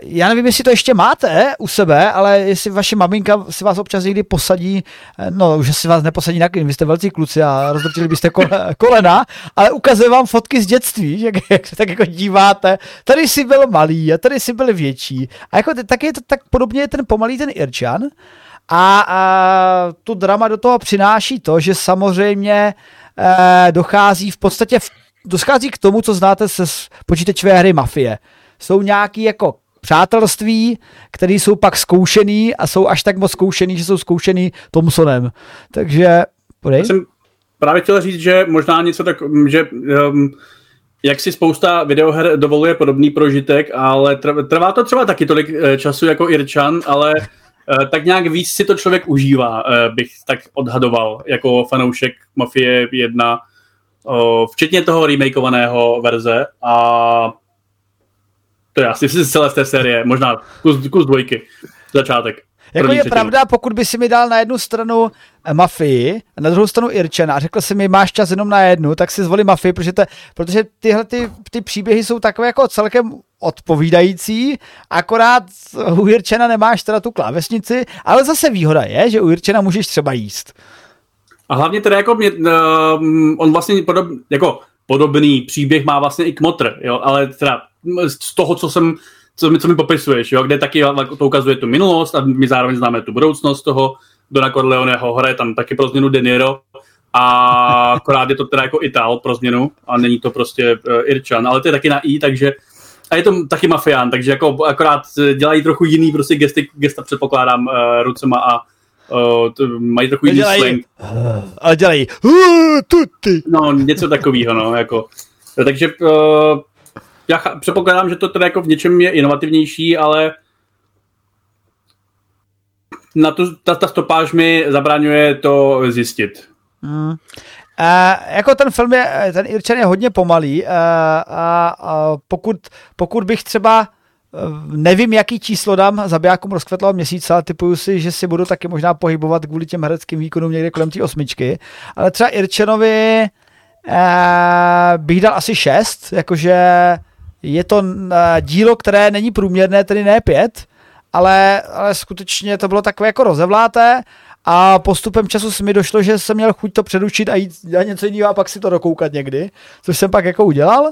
já nevím, jestli to ještě máte u sebe, ale jestli vaše maminka si vás občas někdy posadí, eh, no už si vás neposadí na klin, vy jste velcí kluci a rozdrtili byste kolena, ale ukazuje vám fotky z dětství, jak, jak se tak jako díváte, tady si byl malý a tady si byl větší. A jako tak je to tak podobně je ten pomalý ten Irčan. A, a tu drama do toho přináší to, že samozřejmě uh, dochází v podstatě v, dochází k tomu, co znáte se počítačové hry Mafie jsou nějaký jako přátelství, které jsou pak zkoušený a jsou až tak moc zkoušený, že jsou zkoušený Thomsonem. Takže. Já jsem právě chtěl říct, že možná něco tak, že um, jak si spousta videoher dovoluje podobný prožitek, ale trvá to třeba taky tolik eh, času jako Irčan, ale uh, tak nějak víc si to člověk užívá, uh, bych tak odhadoval, jako fanoušek Mafie 1, uh, včetně toho remakeovaného verze a to je asi z celé té série, možná kus, kus dvojky, začátek. Jako je pravda, pokud by si mi dal na jednu stranu eh, mafii, a na druhou stranu Irčena a řekl si mi, máš čas jenom na jednu, tak si zvolí mafii, protože, te, protože tyhle ty, ty příběhy jsou takové jako celkem odpovídající, akorát u Irčena nemáš teda tu klávesnici, ale zase výhoda je, že u Irčena můžeš třeba jíst. A hlavně teda jako mě, uh, on vlastně podob, jako podobný příběh má vlastně i Kmotr, jo, ale teda z toho, co jsem co mi, co mi popisuješ, jo, kde taky to ukazuje tu minulost a my zároveň známe tu budoucnost toho Dona Corleoneho, hraje tam taky pro změnu De Niro a akorát je to teda jako Ital pro změnu a není to prostě uh, Irčan, ale to je taky na I, takže a je to taky mafián, takže jako akorát dělají trochu jiný prostě gesty, gesta předpokládám uh, rucema a uh, to mají trochu jiný slang. Ale dělají uh, tuty. No, něco takového, no, jako. Takže uh, já předpokládám, že to teda jako v něčem je inovativnější, ale na to, ta, ta stopáž mi zabraňuje to zjistit. Hmm. Uh, jako ten film je, ten Irčan je hodně pomalý uh, a uh, pokud, pokud bych třeba nevím, jaký číslo dám zabijákům rozkvetlého měsíce, ale typuju si, že si budu taky možná pohybovat kvůli těm hereckým výkonům někde kolem té osmičky. Ale třeba Irčenovi uh, bych dal asi šest, jakože je to eh, dílo, které není průměrné, tedy ne pět, ale, ale skutečně to bylo takové jako rozevláté a postupem času se mi došlo, že jsem měl chuť to předučit a jít dělat něco jiného a pak si to dokoukat někdy, což jsem pak jako udělal.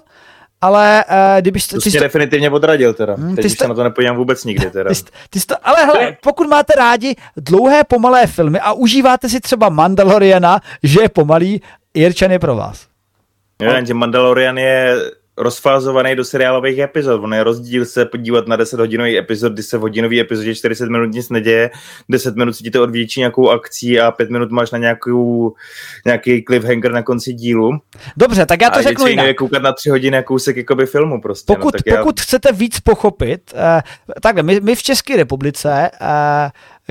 Ale uh, kdybyš... To jsi definitivně odradil teda. Hmm, Teď jste, se na to nepojím vůbec nikdy teda. Ty, ty jste, ale hele, pokud máte rádi dlouhé pomalé filmy a užíváte si třeba Mandaloriana, že je pomalý, Jirčan je pro vás. Jo, jenže Mandalorian je rozfázovaný do seriálových epizod. On je rozdíl se podívat na 10 hodinový epizod, kdy se v hodinový epizodě 40 minut nic neděje, 10 minut si to odvětší nějakou akcí a 5 minut máš na nějakou, nějaký cliffhanger na konci dílu. Dobře, tak já to a řeknu jinak. je koukat na 3 hodiny kousek jakoby filmu prostě. Pokud, no, pokud já... chcete víc pochopit, uh, takhle, my, my v České republice uh,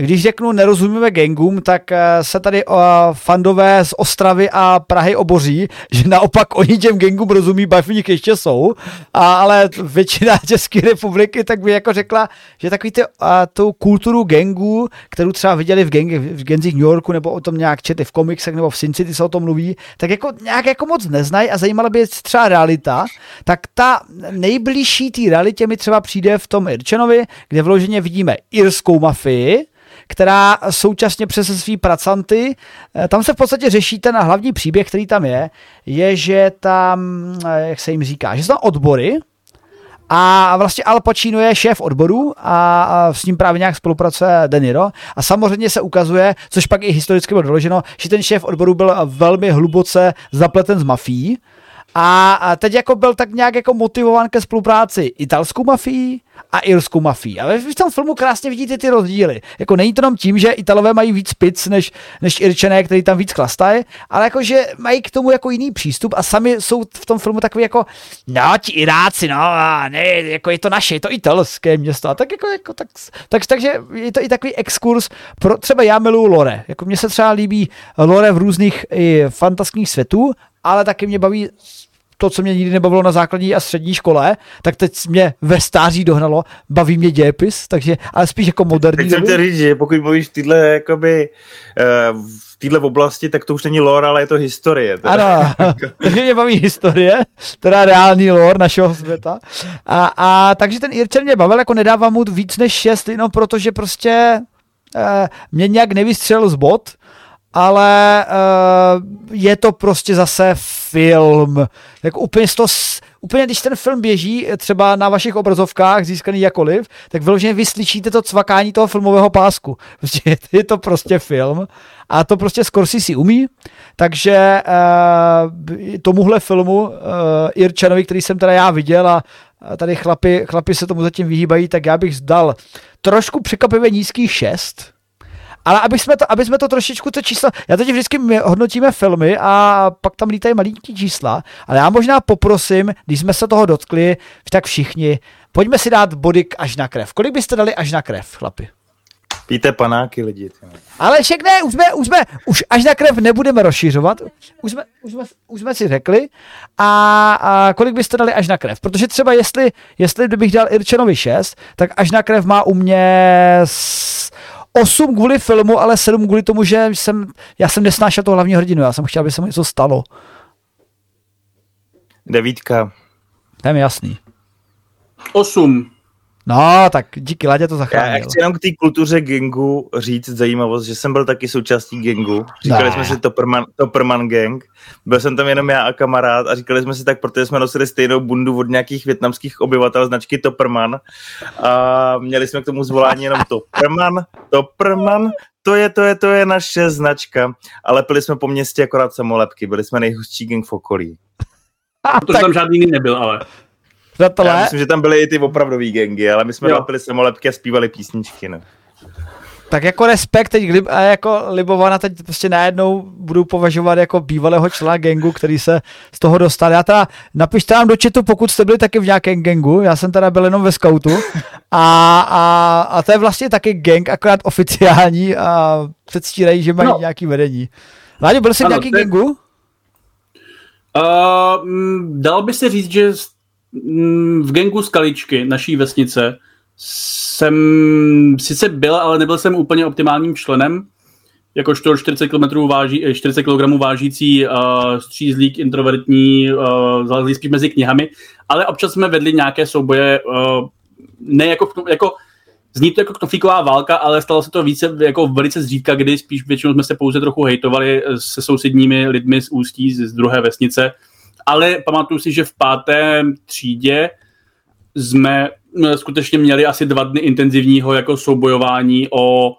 když řeknu nerozumíme gangům, tak eh, se tady uh, fandové z Ostravy a Prahy oboří, že naopak oni těm gangům rozumí, baví nich ještě jsou, a, ale většina České republiky tak by jako řekla, že takový ty, uh, tu kulturu gangů, kterou třeba viděli v, gang, v genzích New Yorku, nebo o tom nějak četli v komiksech, nebo v Sin City se o tom mluví, tak jako nějak jako moc neznají. A zajímala by je třeba realita, tak ta nejbližší té realitě mi třeba přijde v tom Irčenovi, kde vloženě vidíme irskou mafii, která současně přes svý pracanty, eh, tam se v podstatě řeší ten hlavní příběh, který tam je, je, že tam, eh, jak se jim říká, že jsou tam odbory, a vlastně Al Pacino je šéf odboru a, s ním právě nějak spolupracuje De Niro. A samozřejmě se ukazuje, což pak i historicky bylo doloženo, že ten šéf odboru byl velmi hluboce zapleten s mafií. A teď jako byl tak nějak jako motivován ke spolupráci italskou mafií a irskou mafii. A v tom filmu krásně vidíte ty rozdíly. Jako není to jenom tím, že Italové mají víc pic než, než Irčané, který tam víc chlastají, ale jako, že mají k tomu jako jiný přístup a sami jsou v tom filmu takový jako, no, ti Iráci, no, a ne, jako je to naše, je to italské město. A tak jako, jako tak, tak, takže je to i takový exkurs pro, třeba já miluju lore. Jako mně se třeba líbí lore v různých i fantastických světů, ale taky mě baví to, co mě nikdy nebavilo na základní a střední škole, tak teď mě ve stáří dohnalo, baví mě dějepis, takže ale spíš jako moderní. Teď jsem říct, že pokud mluvíš tyhle, jakoby, uh, v této oblasti, tak to už není lore, ale je to historie. Teda. Ano, takže mě baví historie, teda reálný lore našeho světa. A, a takže ten Irčer mě bavil, jako nedávám mu víc než šest, jenom protože prostě uh, mě nějak nevystřelil z bod, ale uh, je to prostě zase film. Jako úplně to, úplně když ten film běží třeba na vašich obrazovkách, získaný jakoliv, tak vyloženě vy slyšíte to cvakání toho filmového pásku. Prostě je to prostě film a to prostě si umí, takže uh, tomuhle filmu uh, Irčanovi, který jsem teda já viděl a tady chlapi, chlapi se tomu zatím vyhýbají, tak já bych zdal trošku překvapivě nízký 6, ale aby jsme, to, aby jsme to trošičku, to číslo, já teď vždycky hodnotíme filmy a pak tam lítají malinký čísla, ale já možná poprosím, když jsme se toho dotkli, tak všichni, pojďme si dát bodyk až na krev. Kolik byste dali až na krev, chlapi? Píte panáky lidi. Ale však ne, už jsme, už jsme, už až na krev nebudeme rozšiřovat, už jsme, už jsme, už jsme si řekli a, a kolik byste dali až na krev, protože třeba jestli, jestli bych dal Irčenovi 6, tak až na krev má u mě s, 8 kvůli filmu, ale 7 kvůli tomu, že jsem, já jsem nesnášel toho hlavního hrdinu, já jsem chtěl, aby se mu něco stalo. Devítka. To je mi jasný. 8. No, tak díky Ladě to zachránil. Já chci jenom k té kultuře gengu říct zajímavost, že jsem byl taky součástí gengu. Říkali ne. jsme si Topperman, Topperman gang. Byl jsem tam jenom já a kamarád a říkali jsme si tak, protože jsme nosili stejnou bundu od nějakých větnamských obyvatel značky Topperman a měli jsme k tomu zvolání jenom Topperman, Topperman, to je, to je, to je naše značka. Ale pili jsme po městě akorát samolepky, byli jsme nejhustší gang v okolí. To tak... tam žádný nebyl, ale. Přátelé. Já myslím, že tam byly i ty opravdový gengy, ale my jsme napili samolepky a zpívali písničky. No. Tak jako respekt teď, a jako Libovana teď prostě najednou budu považovat jako bývalého člena gengu, který se z toho dostal. Já teda, napište nám do chatu, pokud jste byli taky v nějakém gengu, já jsem teda byl jenom ve scoutu a, a, a to je vlastně taky gang, akorát oficiální a předstírají, že mají no. nějaký vedení. Láďo, byl jsi ano, v nějaký gengu? Uh, dalo by se říct, že v gengu Skaličky, naší vesnice, jsem sice byl, ale nebyl jsem úplně optimálním členem, jakožto 40 km, váží, 40 kg vážící uh, střízlík, introvertní, uh, zalezlý spíš mezi knihami, ale občas jsme vedli nějaké souboje, uh, ne jako, jako Zní to jako knoflíková válka, ale stalo se to více jako velice zřídka, kdy spíš většinou jsme se pouze trochu hejtovali se sousedními lidmi z Ústí, z druhé vesnice, ale pamatuju si, že v páté třídě jsme skutečně měli asi dva dny intenzivního jako soubojování o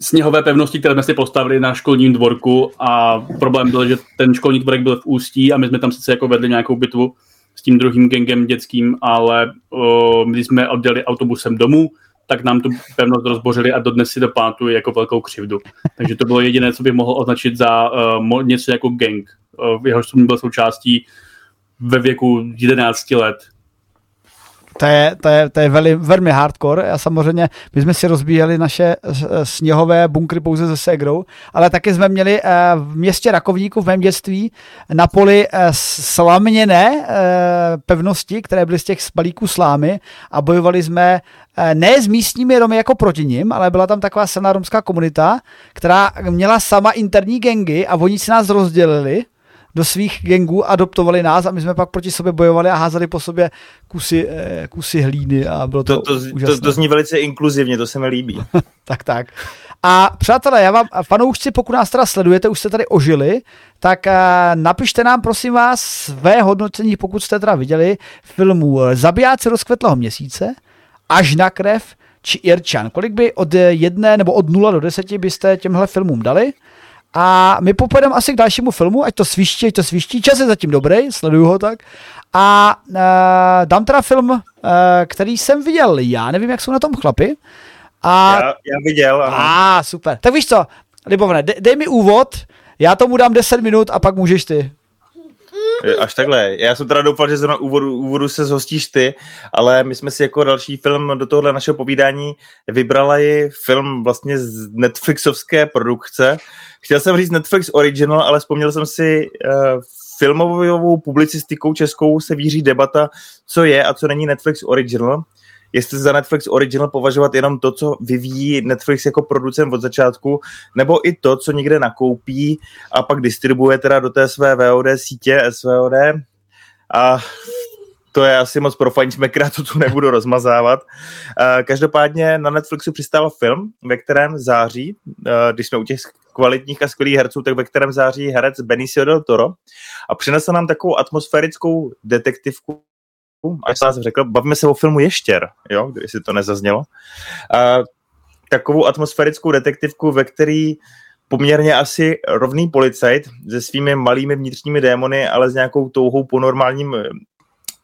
sněhové pevnosti, které jsme si postavili na školním dvorku. A problém byl, že ten školní dvorek byl v Ústí a my jsme tam sice jako vedli nějakou bitvu s tím druhým gengem dětským, ale o, my jsme odjeli autobusem domů, tak nám tu pevnost rozbořili a dodnes si dopamatuju jako velkou křivdu. Takže to bylo jediné, co bych mohl označit za uh, něco jako gang. Uh, jehož jsem byl součástí ve věku 11 let. To je, to je, to je veli, velmi hardcore. A samozřejmě my jsme si rozbíjeli naše sněhové bunkry pouze ze Segrou, ale taky jsme měli eh, v městě Rakovníku v mém dětství na poli slaměné pevnosti, které byly z těch spalíků slámy a bojovali jsme Eh, ne s místními Romy jako proti ním, ale byla tam taková silná romská komunita, která měla sama interní gengy a oni si nás rozdělili do svých gengů, adoptovali nás a my jsme pak proti sobě bojovali a házeli po sobě kusy, eh, kusy hlíny a bylo to, to, to, to, to zní velice inkluzivně, to se mi líbí. tak, tak. A přátelé, já vám, fanoušci, pokud nás teda sledujete, už jste tady ožili, tak uh, napište nám, prosím vás, své hodnocení, pokud jste teda viděli filmu Zabijáci rozkvetlého měsíce, až na krev či Irčan. Kolik by od jedné nebo od 0 do 10 byste těmhle filmům dali? A my popojedeme asi k dalšímu filmu, ať to sviští, ať to sviští. Čas je zatím dobrý, sleduju ho tak. A uh, dám teda film, uh, který jsem viděl já, nevím, jak jsou na tom chlapi. A... Já, já viděl, ano. A, ah, super. Tak víš co, Libovne, dej, dej mi úvod, já tomu dám 10 minut a pak můžeš ty. Až takhle. Já jsem teda doufal, že zrovna úvodu, úvodu se zhostíš ty, ale my jsme si jako další film do tohohle našeho povídání vybrali film vlastně z Netflixovské produkce. Chtěl jsem říct Netflix Original, ale vzpomněl jsem si uh, filmovou publicistikou českou se víří debata, co je a co není Netflix original, jestli za Netflix Original považovat jenom to, co vyvíjí Netflix jako producent od začátku, nebo i to, co někde nakoupí a pak distribuje teda do té své VOD sítě SVOD. A to je asi moc pro fajnšmekra, to tu nebudu rozmazávat. Každopádně na Netflixu přistál film, ve kterém září, když jsme u těch kvalitních a skvělých herců, tak ve kterém září herec Benicio del Toro a přinesl nám takovou atmosférickou detektivku, až jsem řekl, bavíme se o filmu Ještěr, jo, když si to nezaznělo. A, takovou atmosférickou detektivku, ve který poměrně asi rovný policajt se svými malými vnitřními démony, ale s nějakou touhou po normálním eh,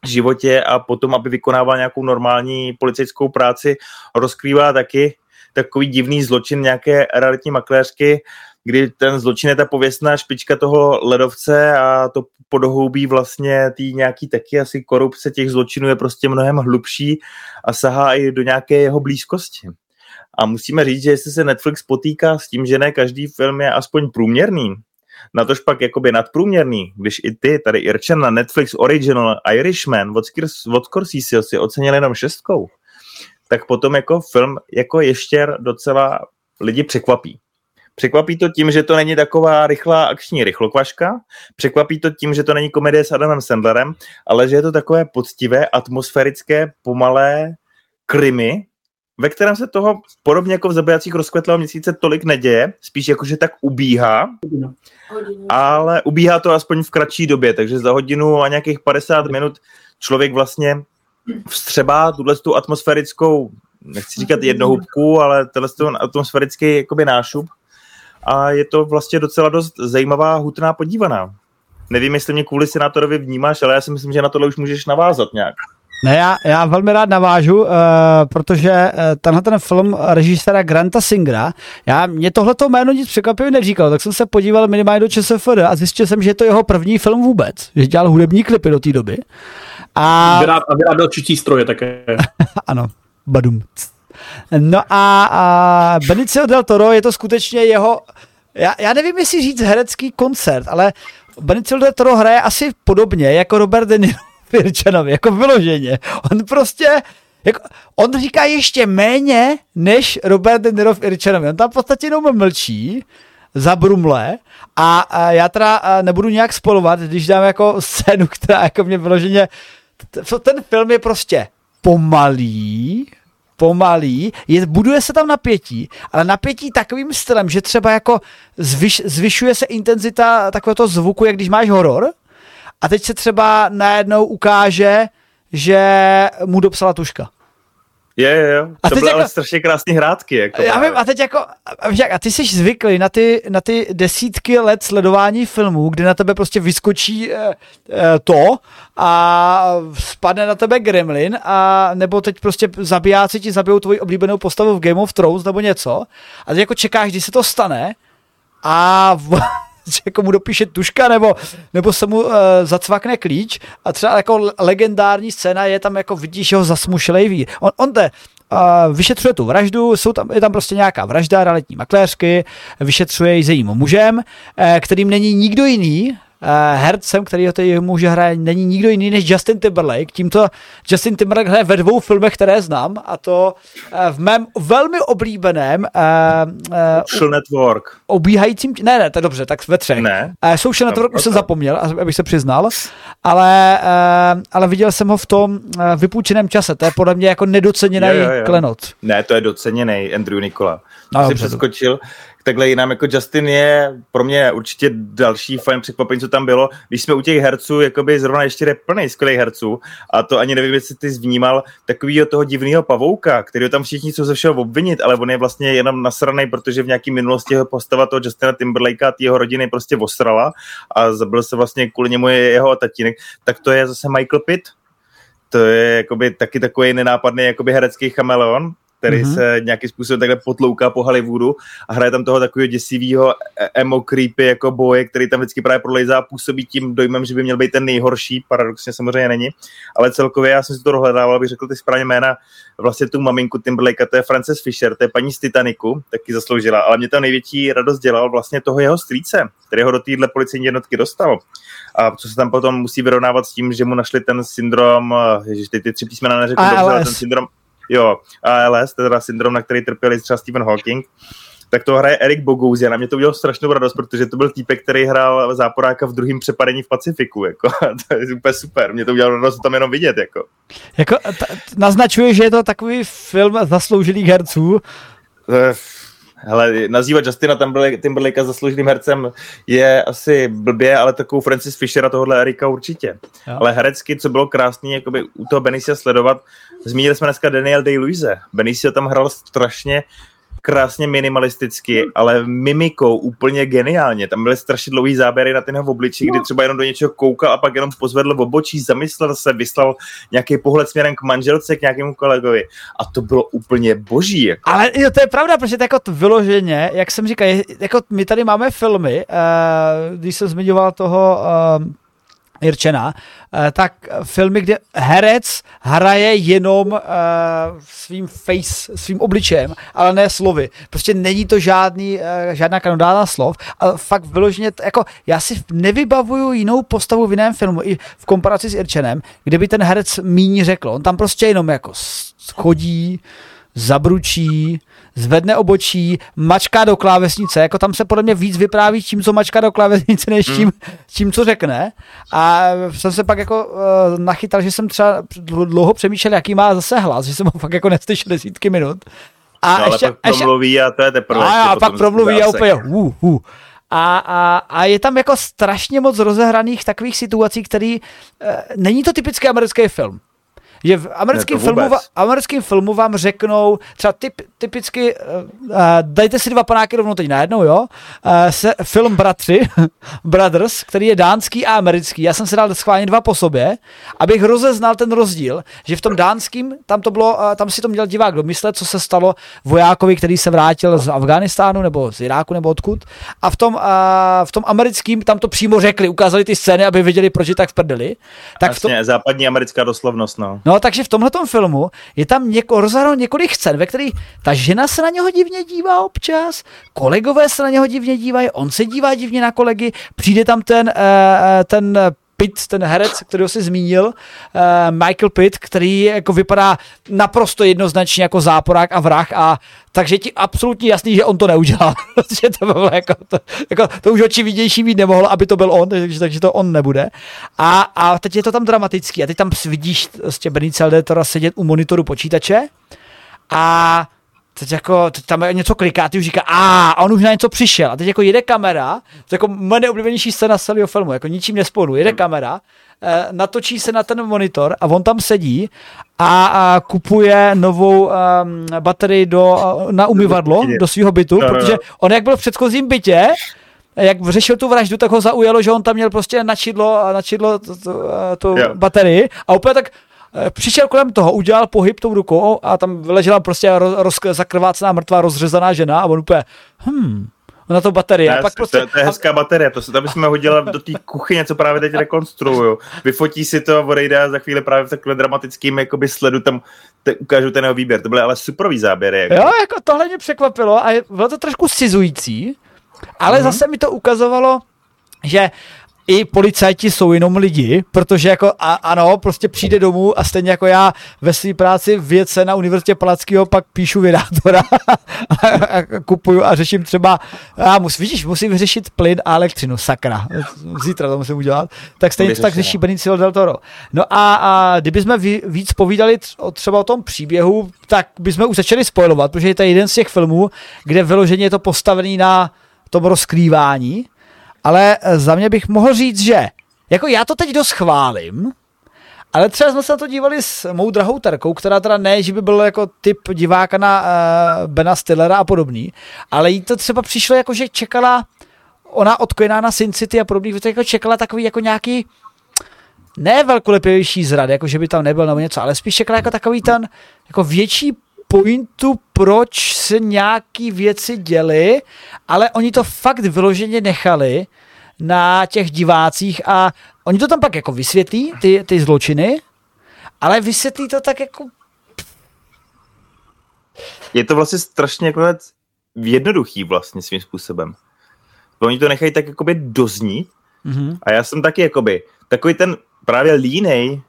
životě a potom, aby vykonával nějakou normální policejskou práci, rozkrývá taky takový divný zločin nějaké realitní makléřky, kdy ten zločin je ta pověstná špička toho ledovce a to podhoubí vlastně tý nějaký taky asi korupce těch zločinů je prostě mnohem hlubší a sahá i do nějaké jeho blízkosti. A musíme říct, že jestli se Netflix potýká s tím, že ne každý film je aspoň průměrný, na tož pak jakoby nadprůměrný, když i ty, tady Irčen na Netflix Original Irishman od Scorsese si ocenil jenom šestkou, tak potom jako film jako ještě docela lidi překvapí. Překvapí to tím, že to není taková rychlá akční rychlokvaška, překvapí to tím, že to není komedie s Adamem Sandlerem, ale že je to takové poctivé, atmosférické, pomalé krimi, ve kterém se toho podobně jako v zabijacích rozkvetlého měsíce tolik neděje, spíš jako, že tak ubíhá, ale ubíhá to aspoň v kratší době, takže za hodinu a nějakých 50 minut člověk vlastně vstřebá tuhle tu atmosférickou, nechci říkat jednohubku, ale tenhle atmosférický jakoby nášup a je to vlastně docela dost zajímavá, hutná podívaná. Nevím, jestli mě kvůli senátorovi vnímáš, ale já si myslím, že na tohle už můžeš navázat nějak. Ne, já, já velmi rád navážu, uh, protože uh, tenhle ten film režiséra Granta Singra, já, mě tohleto jméno nic překvapivě neříkal, tak jsem se podíval minimálně do ČSFD a zjistil jsem, že je to jeho první film vůbec, že dělal hudební klipy do té doby. A, vyráb, a vyráběl čistý stroje také. ano, badum. No a, a Benicio del Toro je to skutečně jeho, já, já nevím, jestli říct herecký koncert, ale Benicio del Toro hraje asi podobně jako Robert De Niro Virčanovi, jako vyloženě. On prostě, jako, on říká ještě méně než Robert De Niro v Irčanovi. On tam v podstatě jenom mlčí, zabrumle a, a já teda a nebudu nějak spolovat, když dám jako scénu, která jako mě vyloženě, ten film je prostě pomalý, pomalý, je, buduje se tam napětí, ale napětí takovým stylem, že třeba jako zvyš, zvyšuje se intenzita takového zvuku, jak když máš horor, a teď se třeba najednou ukáže, že mu dopsala tuška. Je, je, jo. A to byly jako, ale strašně krásné hrátky. Jako já vím, a teď jako, a ty jsi zvyklý na ty, na ty desítky let sledování filmů, kdy na tebe prostě vyskočí eh, eh, to a spadne na tebe gremlin a nebo teď prostě zabijáci ti zabijou tvoji oblíbenou postavu v Game of Thrones nebo něco a teď jako čekáš, kdy se to stane a jako mu dopíše tuška, nebo, nebo se mu uh, zacvakne klíč a třeba jako legendární scéna je tam jako vidíš že ho zasmušelej vír. On, on jde, uh, vyšetřuje tu vraždu, jsou tam, je tam prostě nějaká vražda realitní makléřky, vyšetřuje ji s jejím mužem, uh, kterým není nikdo jiný, hercem, který ho tady muže hraje, není nikdo jiný než Justin Timberlake. Tímto Justin Timberlake hraje ve dvou filmech, které znám, a to uh, v mém velmi oblíbeném uh, uh, Social Network. Obíhajícím, ne, ne, tak dobře, tak ve třech. Ne. Uh, Social Network už jsem zapomněl, abych se přiznal, ale, uh, ale viděl jsem ho v tom uh, vypůjčeném čase. To je podle mě jako nedoceněný jo, jo, jo. klenot. Ne, to je doceněný Andrew Nikola. No, dobře, přeskočil takhle jinam, jako Justin je pro mě určitě další fajn překvapení, co tam bylo. Když jsme u těch herců, jakoby zrovna ještě je plný skvělých herců, a to ani nevím, jestli ty zvnímal takového toho divného pavouka, který tam všichni jsou ze všeho obvinit, ale on je vlastně jenom nasraný, protože v nějaký minulosti jeho postava toho Justina Timberlakea a jeho rodiny prostě osrala a zabil se vlastně kvůli němu jeho tatínek, tak to je zase Michael Pitt, to je jakoby taky takový nenápadný jakoby herecký chameleon který mm-hmm. se nějakým způsobem takhle potlouká po Hollywoodu a hraje tam toho takového děsivého e, emo creepy jako boje, který tam vždycky právě prolejzá a působí tím dojmem, že by měl být ten nejhorší, paradoxně samozřejmě není, ale celkově já jsem si to dohledával, abych řekl ty správně jména, vlastně tu maminku Timberlake, to je Frances Fisher, to je paní z Titaniku, taky zasloužila, ale mě to největší radost dělal vlastně toho jeho strýce, který ho do téhle policejní jednotky dostal. A co se tam potom musí vyrovnávat s tím, že mu našli ten syndrom, eh, ježiš, ty, ty tři písmena neřeknu dobře, ale ten syndrom, jo, ALS, teda syndrom, na který trpěli třeba Stephen Hawking, tak to hraje Erik Bogouzian a mě to udělalo strašnou radost, protože to byl týpek, který hrál záporáka v druhém přepadení v Pacifiku, jako, to je úplně super, mě to udělalo radost tam jenom vidět, jako. Jako, t- naznačuje, že je to takový film zasloužilých herců. Hele, nazývat Justina Timberlakea zasloužilým hercem je asi blbě, ale takovou Francis Fishera tohohle Erika určitě. Jo. Ale herecky, co bylo krásný, jakoby u toho Benicia sledovat, zmínili jsme dneska Daniel Day-Luise. Benicio tam hrál strašně krásně minimalisticky, ale mimikou úplně geniálně. Tam byly strašně dlouhý záběry na ten jeho obličí, kdy třeba jenom do něčeho koukal a pak jenom pozvedl v obočí, zamyslel se, vyslal nějaký pohled směrem k manželce, k nějakému kolegovi. A to bylo úplně boží. Jako. Ale jo, to je pravda, protože to jako vyloženě, jak jsem říkal, je, jako my tady máme filmy, uh, když jsem zmiňoval toho uh, Irčena, eh, tak filmy, kde herec hraje jenom uh, svým face, svým obličejem, ale ne slovy. Prostě není to žádný, uh, žádná kanodána slov, ale fakt vyloženě, jako já si nevybavuju jinou postavu v jiném filmu, i v komparaci s Irčenem, kde by ten herec míní řekl. On tam prostě jenom jako chodí, zabručí, zvedne obočí, mačká do klávesnice, jako tam se podle mě víc vypráví tím, co mačká do klávesnice, než tím, mm. tím co řekne. A jsem se pak jako uh, nachytal, že jsem třeba dlouho přemýšlel, jaký má zase hlas, že jsem ho fakt jako neslyšel desítky minut. A no, ještě, ale pak promluví ještě, a to je teprve. A, a pak promluví a úplně uh, uh. A, a, a je tam jako strašně moc rozehraných takových situací, který, uh, není to typický americký film že v americkém filmu, americkém filmu vám řeknou, třeba typ, typicky, uh, dajte si dva panáky rovnou teď najednou, jo, uh, se, film Bratři, Brothers, který je dánský a americký, já jsem si dal schválně dva po sobě, abych rozeznal ten rozdíl, že v tom dánským, tam to bylo, uh, tam si to měl divák domyslet, co se stalo vojákovi, který se vrátil z Afganistánu nebo z Iráku nebo odkud, a v tom, uh, v tom americkým tam to přímo řekli, ukázali ty scény, aby věděli, proč je tak v prdeli. Tak Jasně, v tom, západní americká doslovnost, no. No, takže v tomhle filmu je tam něko, rozhráno několik scén, ve kterých ta žena se na něho divně dívá občas, kolegové se na něho divně dívají, on se dívá divně na kolegy, přijde tam ten, uh, ten Pitt, ten herec, který si zmínil, uh, Michael Pitt, který jako vypadá naprosto jednoznačně jako záporák a vrah a takže ti absolutně jasný, že on to neudělal. že to bylo jako, to, jako, to už očividnější být nemohlo, aby to byl on, takže, takže to on nebude. A, a teď je to tam dramatický a teď tam vidíš prostě Toro sedět u monitoru počítače a teď jako, teď tam něco kliká, ty už říká, a on už na něco přišel. A teď jako jede kamera, to je jako moje nejoblíbenější scéna z celého filmu, jako ničím nespolu, jede kamera, eh, natočí se na ten monitor a on tam sedí a, a kupuje novou um, baterii do, na umyvadlo do svého bytu, protože on jak byl v předchozím bytě, jak řešil tu vraždu, tak ho zaujalo, že on tam měl prostě načidlo, načidlo tu, tu, tu baterii a úplně tak Eh, přišel kolem toho, udělal pohyb tou rukou a tam ležela prostě roz, roz, zakrvácená mrtvá rozřezaná žena a on úplně, hm, na to baterie. Ne, pak prostě, to, to, je hezká baterie, to se tam bychom hodila do té kuchyně, co právě teď rekonstruuju. Vyfotí si to, odejde a za chvíli právě v takhle dramatickým jakoby sledu tam te, ukážu ten jeho výběr. To byly ale superový záběry. Jako. Jo, jako tohle mě překvapilo a bylo to trošku scizující, ale mm-hmm. zase mi to ukazovalo, že i policajti jsou jenom lidi, protože jako a, ano, prostě přijde domů a stejně jako já ve své práci věce na Univerzitě Palackého pak píšu vydátora a, a, kupuju a řeším třeba, a mus, vidíš, musím vyřešit plyn a elektřinu, sakra, zítra to musím udělat, tak stejně to tak řeší Benicio del Toro. No a, a kdybychom víc povídali třeba o tom příběhu, tak bychom už začali spojovat, protože je to jeden z těch filmů, kde vyloženě je to postavený na tom rozkrývání, ale eh, za mě bych mohl říct, že jako já to teď dost chválím, ale třeba jsme se na to dívali s mou drahou Terkou, která teda ne, že by byl jako typ diváka na uh, Bena Stillera a podobný, ale jí to třeba přišlo jako, že čekala, ona odkojená na Sin City a podobný, jako čekala takový jako nějaký ne velkolepější zrad, jako že by tam nebyl nebo něco, ale spíš čekala jako takový ten jako větší pointu, proč se nějaký věci děly, ale oni to fakt vyloženě nechali na těch divácích a oni to tam pak jako vysvětlí, ty, ty zločiny, ale vysvětlí to tak jako... Je to vlastně strašně jako jednoduchý vlastně svým způsobem. Oni to nechají tak jakoby doznít mm-hmm. a já jsem taky jakoby takový ten právě línej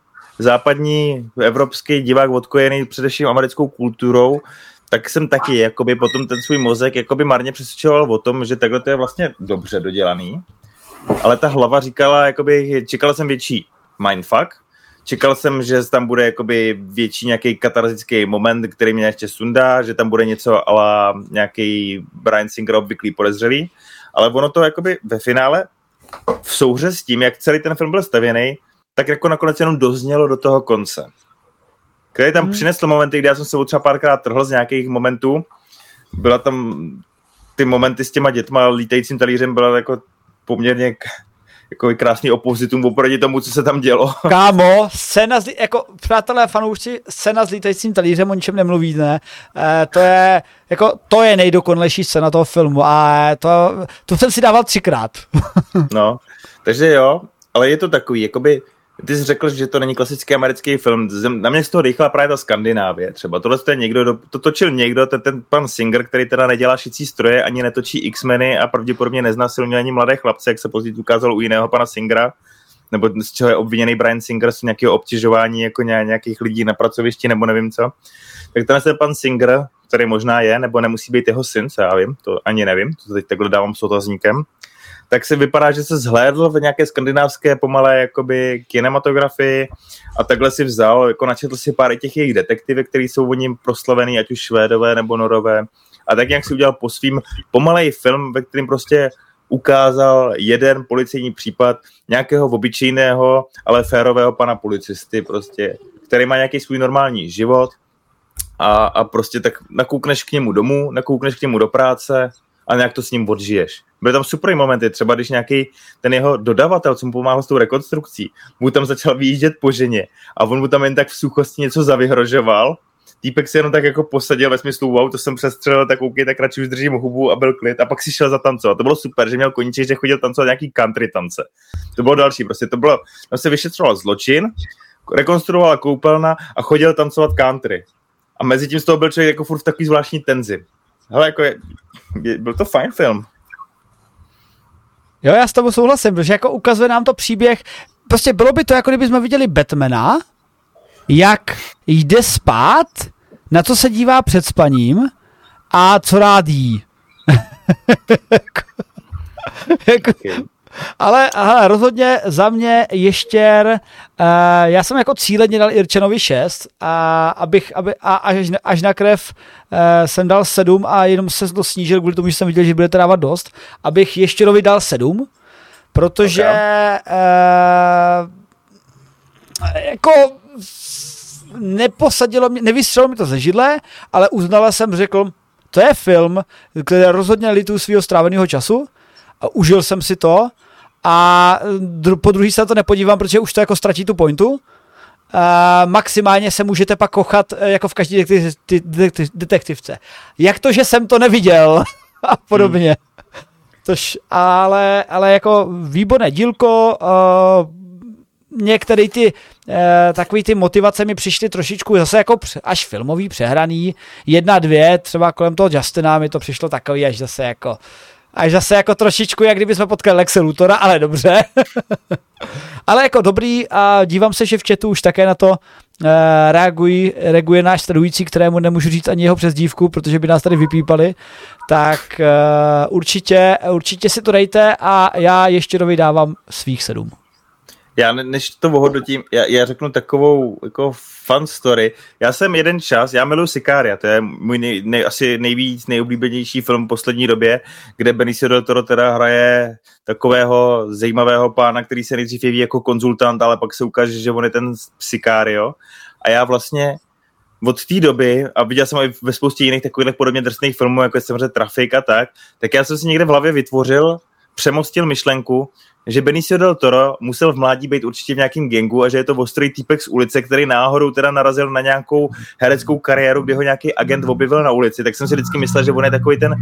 západní evropský divák odkojený především americkou kulturou, tak jsem taky jakoby potom ten svůj mozek jakoby marně přesvědčoval o tom, že takhle to je vlastně dobře dodělaný, ale ta hlava říkala, jakoby, čekala jsem větší mindfuck, čekal jsem, že tam bude jakoby větší nějaký katarzický moment, který mě ještě sundá, že tam bude něco ala nějaký Brian Singer obvyklý podezřelý, ale ono to jakoby ve finále v souhře s tím, jak celý ten film byl stavěný, tak jako nakonec jenom doznělo do toho konce. Který tam hmm. přinesl momenty, kdy já jsem se třeba párkrát trhl z nějakých momentů. Byla tam ty momenty s těma dětma lítajícím talířem byla jako poměrně jako krásný opozitum oproti tomu, co se tam dělo. Kámo, scéna, z, jako přátelé fanoušci, scéna s lítajícím talířem, o ničem nemluví, ne? E, to je, jako, to je nejdokonalejší scéna toho filmu a to, to jsem si dával třikrát. no, takže jo, ale je to takový, jakoby, ty jsi řekl, že to není klasický americký film. Na mě z toho rychlá právě ta Skandinávie. Třeba tohle to je někdo, to točil někdo, ten, ten pan Singer, který teda nedělá šicí stroje, ani netočí X-meny a pravděpodobně neznásilňuje ani mladé chlapce, jak se později ukázalo u jiného pana Singera nebo z čeho je obviněný Brian Singer z nějakého obtěžování jako nějakých lidí na pracovišti nebo nevím co. Tak tenhle ten pan Singer, který možná je, nebo nemusí být jeho syn, co já vím, to ani nevím, to teď takhle dávám s otazníkem, tak se vypadá, že se zhlédl v nějaké skandinávské pomalé jakoby kinematografii a takhle si vzal, jako načetl si pár těch jejich detektivek, které jsou o ním proslavený, ať už švédové nebo norové. A tak jak si udělal po svým pomalej film, ve kterém prostě ukázal jeden policejní případ nějakého obyčejného, ale férového pana policisty, prostě, který má nějaký svůj normální život a, a prostě tak nakoukneš k němu domů, nakoukneš k němu do práce a nějak to s ním odžiješ. Byly tam super momenty, třeba když nějaký ten jeho dodavatel, co mu pomáhal s tou rekonstrukcí, mu tam začal vyjíždět po ženě a on mu tam jen tak v suchosti něco zavyhrožoval týpek si jenom tak jako posadil ve smyslu, wow, to jsem přestřelil, tak OK, tak radši už držím hubu a byl klid a pak si šel zatancovat. To bylo super, že měl koníček, že chodil tancovat nějaký country tance. To bylo další, prostě to bylo, tam se vyšetřoval zločin, rekonstruovala koupelna a chodil tancovat country. A mezi tím z toho byl člověk jako furt v takový zvláštní tenzi. Hele, jako je, je, byl to fajn film. Jo, já s tebou souhlasím, protože jako ukazuje nám to příběh, prostě bylo by to, jako kdybychom viděli Batmana, jak jde spát, na co se dívá před spaním a co rád jí. jako, ale aha, rozhodně za mě ještě, uh, já jsem jako cíleně dal Irčenovi 6, a, abych, aby, a až, až na krev uh, jsem dal 7 a jenom se to snížil kvůli tomu, že jsem viděl, že budete dávat dost, abych ještě dal 7, protože okay. uh, jako neposadilo mě, nevystřelilo mi to ze židle, ale uznala jsem, řekl, to je film, který rozhodně litu svého stráveného času a užil jsem si to a dru, po druhý se na to nepodívám, protože už to jako ztratí tu pointu. Uh, maximálně se můžete pak kochat eh, jako v každé detektiv, detektiv, detektivce. Jak to, že jsem to neviděl a podobně. Hmm. Tož, ale, ale jako výborné dílko, uh, některé ty eh, takový ty motivace mi přišly trošičku zase jako až filmový, přehraný. Jedna, dvě, třeba kolem toho Justina mi to přišlo takový až zase jako až zase jako trošičku, jak kdyby jsme potkali Lexe Lutora, ale dobře. ale jako dobrý a dívám se, že v chatu už také na to uh, reagují, reaguje náš sledující, kterému nemůžu říct ani jeho přezdívku, protože by nás tady vypípali. Tak uh, určitě, určitě si to dejte a já ještě dávám svých sedm. Já než to ohodnotím, já, já řeknu takovou jako fun story. Já jsem jeden čas, já miluji Sicaria, to je můj nej, nej, asi nejvíc nejoblíbenější film v poslední době, kde Benicio del Toro teda hraje takového zajímavého pána, který se nejdřív jeví jako konzultant, ale pak se ukáže, že on je ten Sicario. A já vlastně od té doby, a viděl jsem i ve spoustě jiných takových podobně drsných filmů, jako je samozřejmě Trafik a tak, tak já jsem si někde v hlavě vytvořil přemostil myšlenku, že Benicio del Toro musel v mládí být určitě v nějakém gengu a že je to ostrý týpek z ulice, který náhodou teda narazil na nějakou hereckou kariéru, kde ho nějaký agent objevil na ulici, tak jsem si vždycky myslel, že on je takový ten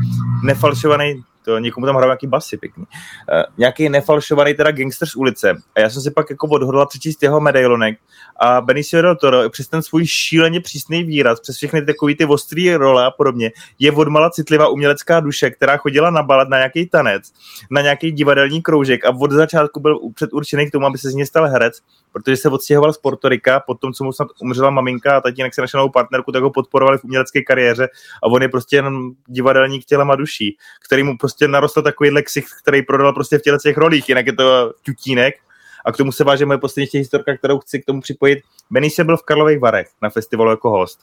nefalšovaný to někomu tam hrál nějaký basy pěkný. Uh, nějaký nefalšovaný teda gangster z ulice. A já jsem si pak jako odhodla přečíst jeho medailonek a Benicio del Toro přes ten svůj šíleně přísný výraz, přes všechny takový ty ostrý role a podobně, je odmala citlivá umělecká duše, která chodila na balet na nějaký tanec, na nějaký divadelní kroužek a od začátku byl předurčený k tomu, aby se z něj stal herec, protože se odstěhoval z Portorika, potom co mu snad umřela maminka a tatínek se našel novou partnerku, tak ho podporovali v umělecké kariéře a on je prostě jenom divadelník tělem a duší, který mu prostě narostl takový ksich, který prodal prostě v těle těch rolích, jinak je to tutínek. A k tomu se váže moje poslední historka, kterou chci k tomu připojit. Benny byl v Karlových Varech na festivalu jako host.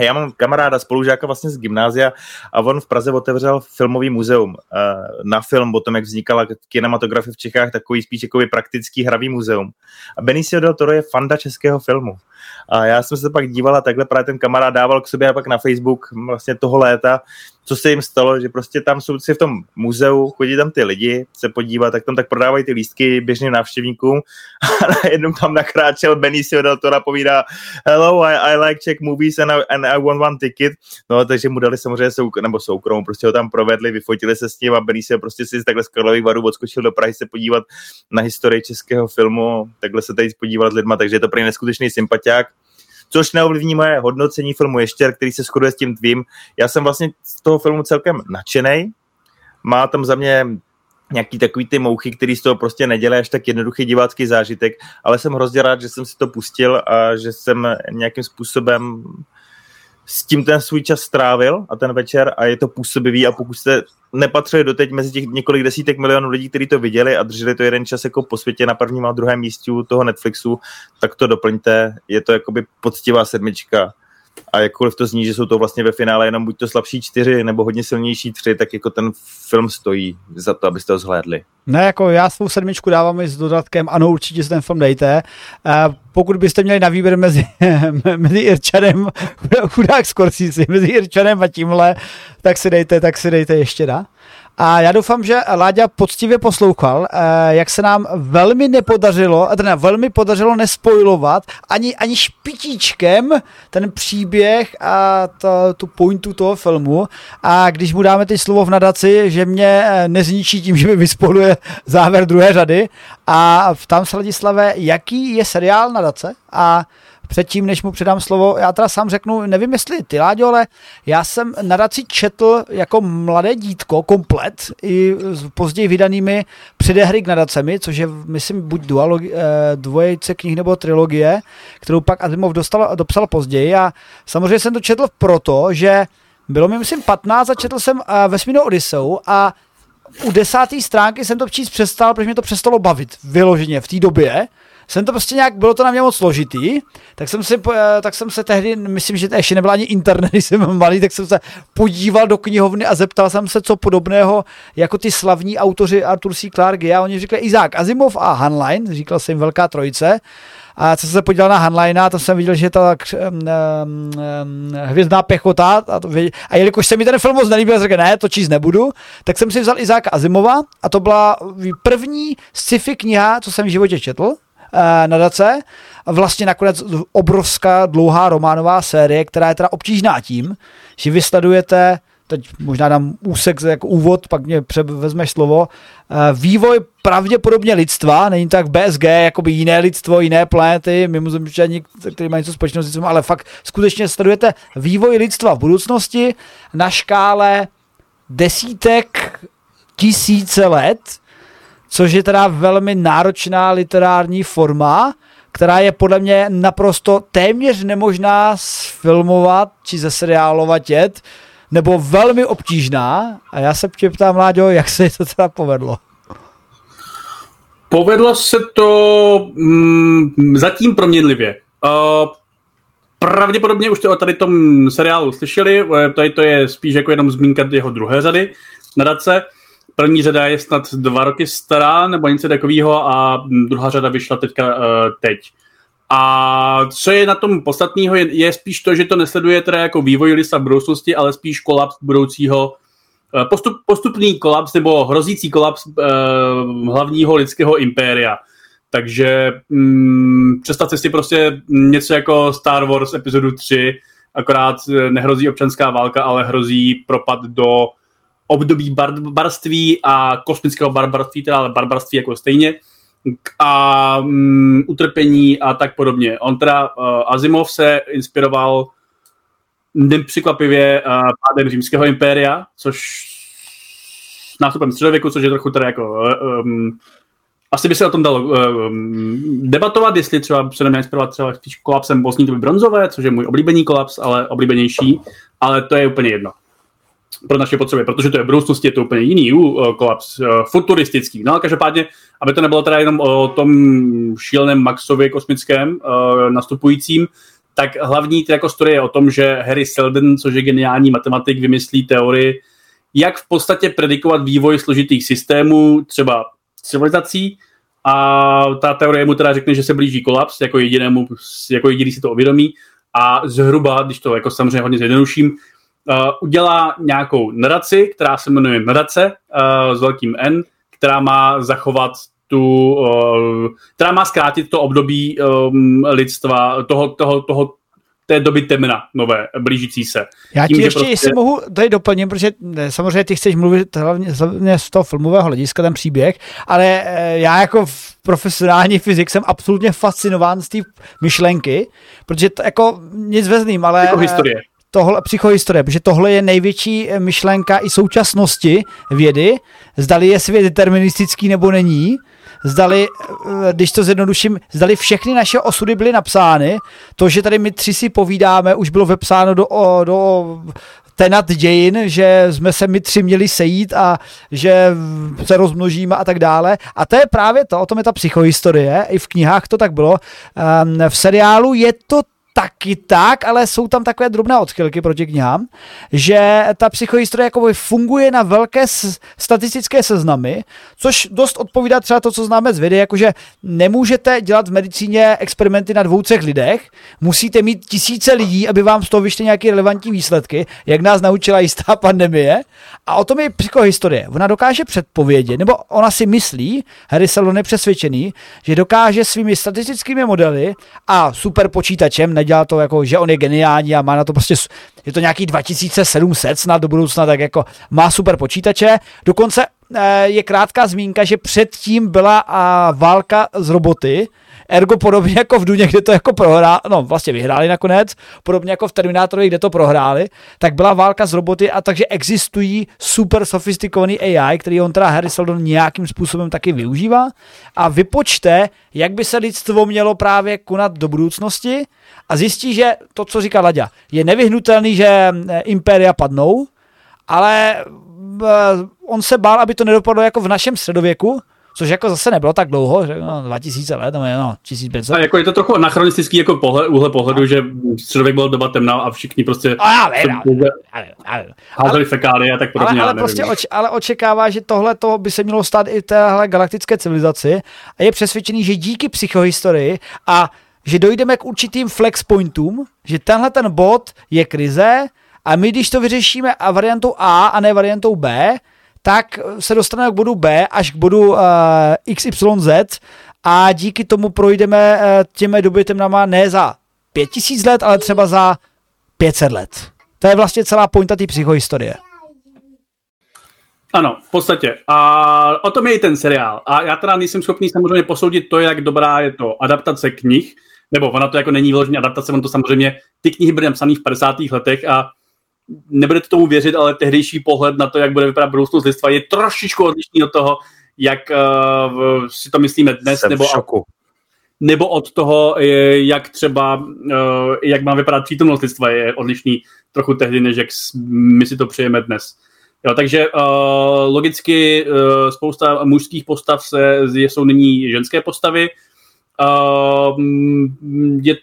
Já mám kamaráda, spolužáka vlastně z gymnázia a on v Praze otevřel filmový muzeum eh, na film o tom, jak vznikala kinematografie v Čechách, takový spíš jako praktický hravý muzeum. A Benicio del Toro je fanda českého filmu. A já jsem se pak dívala, takhle právě ten kamarád dával k sobě a pak na Facebook vlastně toho léta, co se jim stalo, že prostě tam jsou si v tom muzeu, chodí tam ty lidi se podívat, tak tam tak prodávají ty lístky běžným návštěvníkům a najednou tam nakráčel Benicio del Toro povídá hello, I, I like Czech movies and I, and I want one ticket. No, takže mu dali samozřejmě souk, nebo soukrom, prostě ho tam provedli, vyfotili se s ním a Benicio prostě si takhle z Karlových varů odskočil do Prahy se podívat na historii českého filmu, takhle se tady podívat s lidma, takže je to pro neskutečný sympatiák což neovlivní moje hodnocení filmu Ještěr, který se shoduje s tím tvým. Já jsem vlastně z toho filmu celkem nadšený. Má tam za mě nějaký takový ty mouchy, který z toho prostě nedělají až tak jednoduchý divácký zážitek, ale jsem hrozně rád, že jsem si to pustil a že jsem nějakým způsobem s tím ten svůj čas strávil a ten večer a je to působivý a pokud jste nepatřili doteď mezi těch několik desítek milionů lidí, kteří to viděli a drželi to jeden čas jako po světě na prvním a druhém místě toho Netflixu, tak to doplňte. Je to jakoby poctivá sedmička a jakkoliv to zní, že jsou to vlastně ve finále jenom buď to slabší čtyři nebo hodně silnější tři, tak jako ten film stojí za to, abyste ho zhlédli. Ne, jako já svou sedmičku dávám i s dodatkem, ano, určitě si ten film dejte. Uh, pokud byste měli na výběr mezi, mezi Irčanem, chudák Scorsese, mezi Irčanem a tímhle, tak si dejte, tak si dejte ještě da. A já doufám, že Láďa poctivě poslouchal, eh, jak se nám velmi nepodařilo, teda velmi podařilo nespojovat ani, ani špitíčkem ten příběh a to, tu pointu toho filmu. A když mu dáme teď slovo v nadaci, že mě eh, nezničí tím, že mi vyspoluje závěr druhé řady. A tam se Ladislave, jaký je seriál nadace? A předtím, než mu předám slovo, já teda sám řeknu, nevím jestli ty, Láďo, ale já jsem nadaci četl jako mladé dítko komplet i s později vydanými předehry k nadacemi, což je, myslím, buď dualogi, eh, dvojice knih nebo trilogie, kterou pak Asimov dostal, dopsal později. A samozřejmě jsem to četl proto, že bylo mi, myslím, 15 a četl jsem uh, Vesmírnou Odiseu a u desáté stránky jsem to číst přestal, protože mě to přestalo bavit vyloženě v té době jsem to prostě nějak, bylo to na mě moc složitý, tak jsem si, eh, tak jsem se tehdy, myslím, že to ještě nebyl ani internet, když jsem malý, tak jsem se podíval do knihovny a zeptal jsem se, co podobného jako ty slavní autoři Arthur C. Clarke a oni řekli Izák Azimov a Hanline, říkal jsem velká trojice, a co jsem se podíval na Hanline, to jsem viděl, že tak um, um, hvězdná pěchota a, to, a jelikož se mi ten film moc nelíbil, řekl, ne, to číst nebudu, tak jsem si vzal Izáka Azimova a to byla první sci-fi kniha, co jsem v životě četl nadace. Vlastně nakonec obrovská dlouhá románová série, která je teda obtížná tím, že vysledujete teď možná dám úsek jako úvod, pak mě vezmeš slovo, eh, vývoj pravděpodobně lidstva, není tak BSG, jakoby jiné lidstvo, jiné planety, mimozemšťani, který mají něco společného s lidstvem, ale fakt skutečně sledujete vývoj lidstva v budoucnosti na škále desítek tisíce let, což je teda velmi náročná literární forma, která je podle mě naprosto téměř nemožná sfilmovat či zeseriálovat jet, nebo velmi obtížná. A já se tě ptám, Láďo, jak se to teda povedlo? Povedlo se to mm, zatím proměnlivě. Uh, pravděpodobně už to o tady tom seriálu slyšeli, tady to je spíš jako jenom zmínka jeho druhé řady nadace. První řada je snad dva roky stará, nebo něco takového a druhá řada vyšla teďka uh, teď. A co je na tom podstatného, je, je spíš to, že to nesleduje teda jako vývoj lisa v budoucnosti, ale spíš kolaps budoucího postup, postupný kolaps nebo hrozící kolaps uh, hlavního lidského impéria. Takže mm, představte si prostě něco jako Star Wars epizodu 3, akorát nehrozí občanská válka, ale hrozí propad do období barbarství a kosmického barbarství, teda ale barbarství jako stejně a um, utrpení a tak podobně. On teda, uh, Asimov se inspiroval nepřekvapivě uh, pádem římského impéria, což s nástupem středověku, což je trochu teda jako um, asi by se o tom dalo um, debatovat, jestli třeba se neměl inspirovat třeba spíš kolapsem Bosní doby bronzové, což je můj oblíbený kolaps, ale oblíbenější, ale to je úplně jedno pro naše potřeby, protože to je v budoucnosti je to úplně jiný uh, kolaps, uh, futuristický. No ale každopádně, aby to nebylo teda jenom o tom šíleném Maxově kosmickém uh, nastupujícím, tak hlavní jako story je o tom, že Harry Seldon, což je geniální matematik, vymyslí teorii, jak v podstatě predikovat vývoj složitých systémů, třeba civilizací, a ta teorie mu teda řekne, že se blíží kolaps, jako jedinému, jako jediný si to uvědomí, a zhruba, když to jako samozřejmě hodně zjednoduším, uh, udělá nějakou nadaci, která se jmenuje nadace uh, s velkým N, která má zachovat tu, uh, která má zkrátit to období um, lidstva, toho, toho, toho, té doby temna nové, blížící se. Já ti Tím, ještě, prostě... jestli mohu tady doplnit, protože samozřejmě ty chceš mluvit hlavně, hlavně z toho filmového hlediska, ten příběh, ale já jako profesionální fyzik jsem absolutně fascinován z té myšlenky, protože to jako nic vezným, ale... Jako historie tohle, psychohistorie, protože tohle je největší eh, myšlenka i současnosti vědy, zdali je svět deterministický nebo není, zdali, eh, když to zjednoduším, zdali všechny naše osudy byly napsány, to, že tady my tři si povídáme, už bylo vepsáno do, do tenat dějin, že jsme se my tři měli sejít a že se rozmnožíme a tak dále. A to je právě to, o tom je ta psychohistorie, i v knihách to tak bylo. Ehm, v seriálu je to taky tak, ale jsou tam takové drobné odchylky proti knihám, že ta psychohistorie jako funguje na velké statistické seznamy, což dost odpovídá třeba to, co známe z videa, jakože nemůžete dělat v medicíně experimenty na dvou, třech lidech, musíte mít tisíce lidí, aby vám z toho vyšly nějaké relevantní výsledky, jak nás naučila jistá pandemie. A o tom je psychohistorie. Ona dokáže předpovědět, nebo ona si myslí, Harry Seldon je přesvědčený, že dokáže svými statistickými modely a super počítačem, nedělá to jako, že on je geniální a má na to prostě, je to nějaký 2700 snad do budoucna, tak jako má super počítače. Dokonce eh, je krátká zmínka, že předtím byla válka z roboty, Ergo podobně jako v Duně, kde to jako prohrál, no vlastně vyhráli nakonec, podobně jako v Terminátorovi, kde to prohráli, tak byla válka s roboty a takže existují super sofistikovaný AI, který on teda Harry Seldon nějakým způsobem taky využívá. A vypočte, jak by se lidstvo mělo právě konat do budoucnosti a zjistí, že to, co říká Laďa, je nevyhnutelný, že eh, impéria padnou, ale eh, on se bál, aby to nedopadlo jako v našem středověku, což jako zase nebylo tak dlouho, že no, 2000 let, no, no 1500. A jako je to trochu anachronistický jako pohled, úhle pohledu, a... že středověk byl doba temná a všichni prostě a já vím, ale, ale, ale, fekály a tak podobně. Ale, ale, prostě oč, ale očekává, že tohle to by se mělo stát i téhle galaktické civilizaci a je přesvědčený, že díky psychohistorii a že dojdeme k určitým flex pointům, že tenhle ten bod je krize a my, když to vyřešíme a variantou A a ne variantou B, tak se dostaneme k bodu B až k bodu uh, eh, XYZ a díky tomu projdeme uh, těmi dobytemnama ne za 5000 let, ale třeba za 500 let. To je vlastně celá pointa té psychohistorie. Ano, v podstatě. A o tom je i ten seriál. A já teda nejsem schopný samozřejmě posoudit to, jak dobrá je to adaptace knih, nebo ona to jako není vyloženě adaptace, on to samozřejmě, ty knihy byly napsané v 50. letech a nebudete tomu věřit, ale tehdejší pohled na to, jak bude vypadat budoucnost lidstva, je trošičku odlišný od toho, jak uh, si to myslíme dnes, Jsem nebo, šoku. nebo od toho, jak třeba, uh, jak má vypadat přítomnost lidstva, je odlišný trochu tehdy, než jak my si to přejeme dnes. Jo, takže uh, logicky uh, spousta mužských postav se, jsou nyní ženské postavy. Uh, je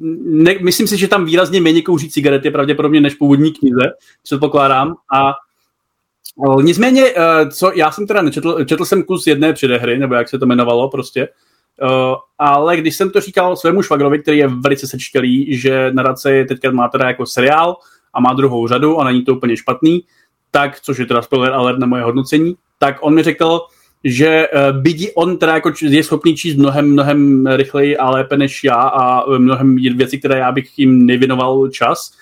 ne, myslím si, že tam výrazně méně kouří cigarety pravděpodobně než původní knize, předpokládám. A nicméně, e, co já jsem teda nečetl, četl jsem kus jedné předehry, nebo jak se to jmenovalo prostě, Uh, ale když jsem to říkal svému švagrovi, který je velice sečtělý, že nadace teďka má teda jako seriál a má druhou řadu a není to úplně špatný, tak, což je teda spoiler alert na moje hodnocení, tak on mi řekl, že uh, byť on teda jako je schopný číst mnohem, mnohem rychleji a lépe než já a mnohem věcí, které já bych jim nevěnoval čas,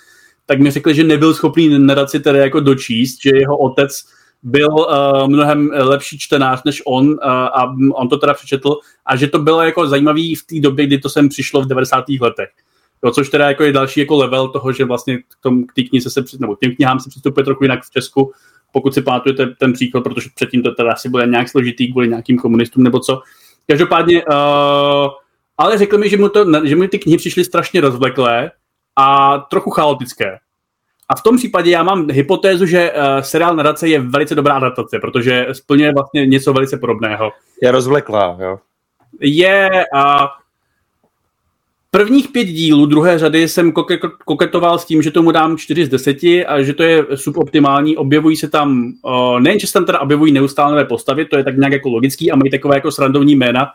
tak mi řekl, že nebyl schopný nadaci teda jako dočíst, že jeho otec byl uh, mnohem lepší čtenář než on uh, a on to teda přečetl a že to bylo jako zajímavý v té době, kdy to sem přišlo v 90. letech. Jo, což teda jako je další jako level toho, že vlastně k, tom, k té knize se, nebo k těm knihám se přistupuje trochu jinak v Česku, pokud si pamatujete ten příklad, protože předtím to teda asi bude nějak složitý kvůli nějakým komunistům nebo co. Každopádně, uh, ale řekl mi, že mu, to, že mu ty knihy přišly strašně rozvleklé a trochu chaotické. A v tom případě já mám hypotézu, že uh, seriál Nadace je velice dobrá adaptace, protože splňuje vlastně něco velice podobného. Je rozvleklá, jo. Je, uh, Prvních pět dílů druhé řady jsem koketoval s tím, že tomu dám 4 z 10 a že to je suboptimální. Objevují se tam, uh, nejen, že se tam teda objevují neustále nové postavy, to je tak nějak jako logický a mají takové jako srandovní jména,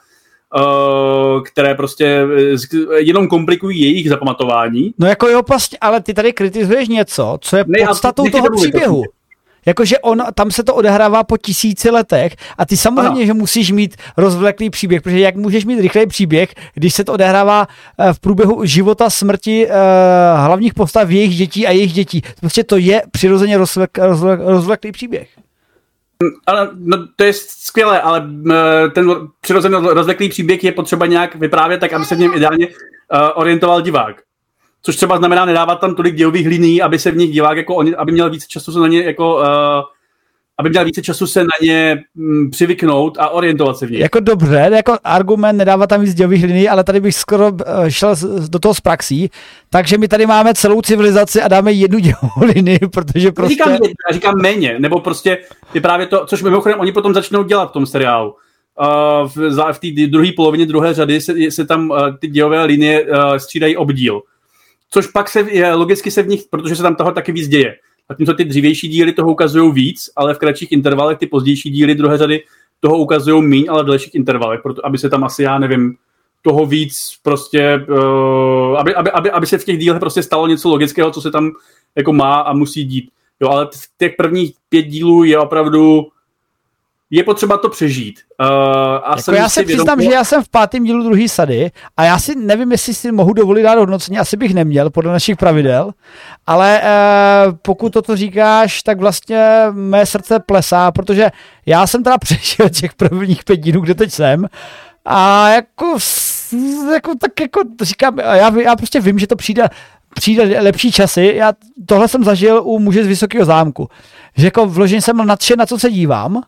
uh, které prostě jenom komplikují jejich zapamatování. No jako jo, vlastně, ale ty tady kritizuješ něco, co je ne, podstatou toho příběhu. Jakože on, tam se to odehrává po tisíci letech a ty samozřejmě, ano. že musíš mít rozvleklý příběh, protože jak můžeš mít rychlý příběh, když se to odehrává eh, v průběhu života, smrti uh, hlavních postav jejich dětí a jejich dětí. Prostě to je přirozeně rozvlek, rozvlek, rozvleklý příběh. Ale no, to je skvělé, ale eh, ten přirozeně rozvleklý příběh je potřeba nějak vyprávět tak, aby se v něm ideálně uh, orientoval divák což třeba znamená nedávat tam tolik dějových linií, aby se v nich divák jako oni, aby měl více času se na ně jako uh, aby měl více času se na ně m, přivyknout a orientovat se v nich. Jako dobře, jako argument nedávat tam víc dějových linií, ale tady bych skoro uh, šel do toho z praxí, takže my tady máme celou civilizaci a dáme jednu dějovou linii, protože prostě... Říkám, já říkám méně, nebo prostě je právě to, což mimochodem oni potom začnou dělat v tom seriálu. Uh, v, v té druhé polovině druhé řady se, se tam uh, ty dějové linie uh, střídají obdíl což pak se je, logicky se v nich, protože se tam toho taky víc děje. A tímto ty dřívější díly toho ukazují víc, ale v kratších intervalech ty pozdější díly druhé řady toho ukazují méně, ale v dalších intervalech, proto, aby se tam asi, já nevím, toho víc prostě, uh, aby, aby, aby, aby se v těch dílech prostě stalo něco logického, co se tam jako má a musí dít. Jo, ale těch prvních pět dílů je opravdu je potřeba to přežít. Uh, a jako já se přiznám, že já jsem v pátém dílu druhý sady a já si nevím, jestli si mohu dovolit dát hodnocení, asi bych neměl podle našich pravidel, ale uh, pokud toto říkáš, tak vlastně mé srdce plesá, protože já jsem teda přešel těch prvních pět dílů, kde teď jsem a jako, jako tak jako říkám, já, já prostě vím, že to přijde přijde lepší časy. Já tohle jsem zažil u muže z Vysokého zámku. Že jako vložen jsem nadšen, na co se dívám,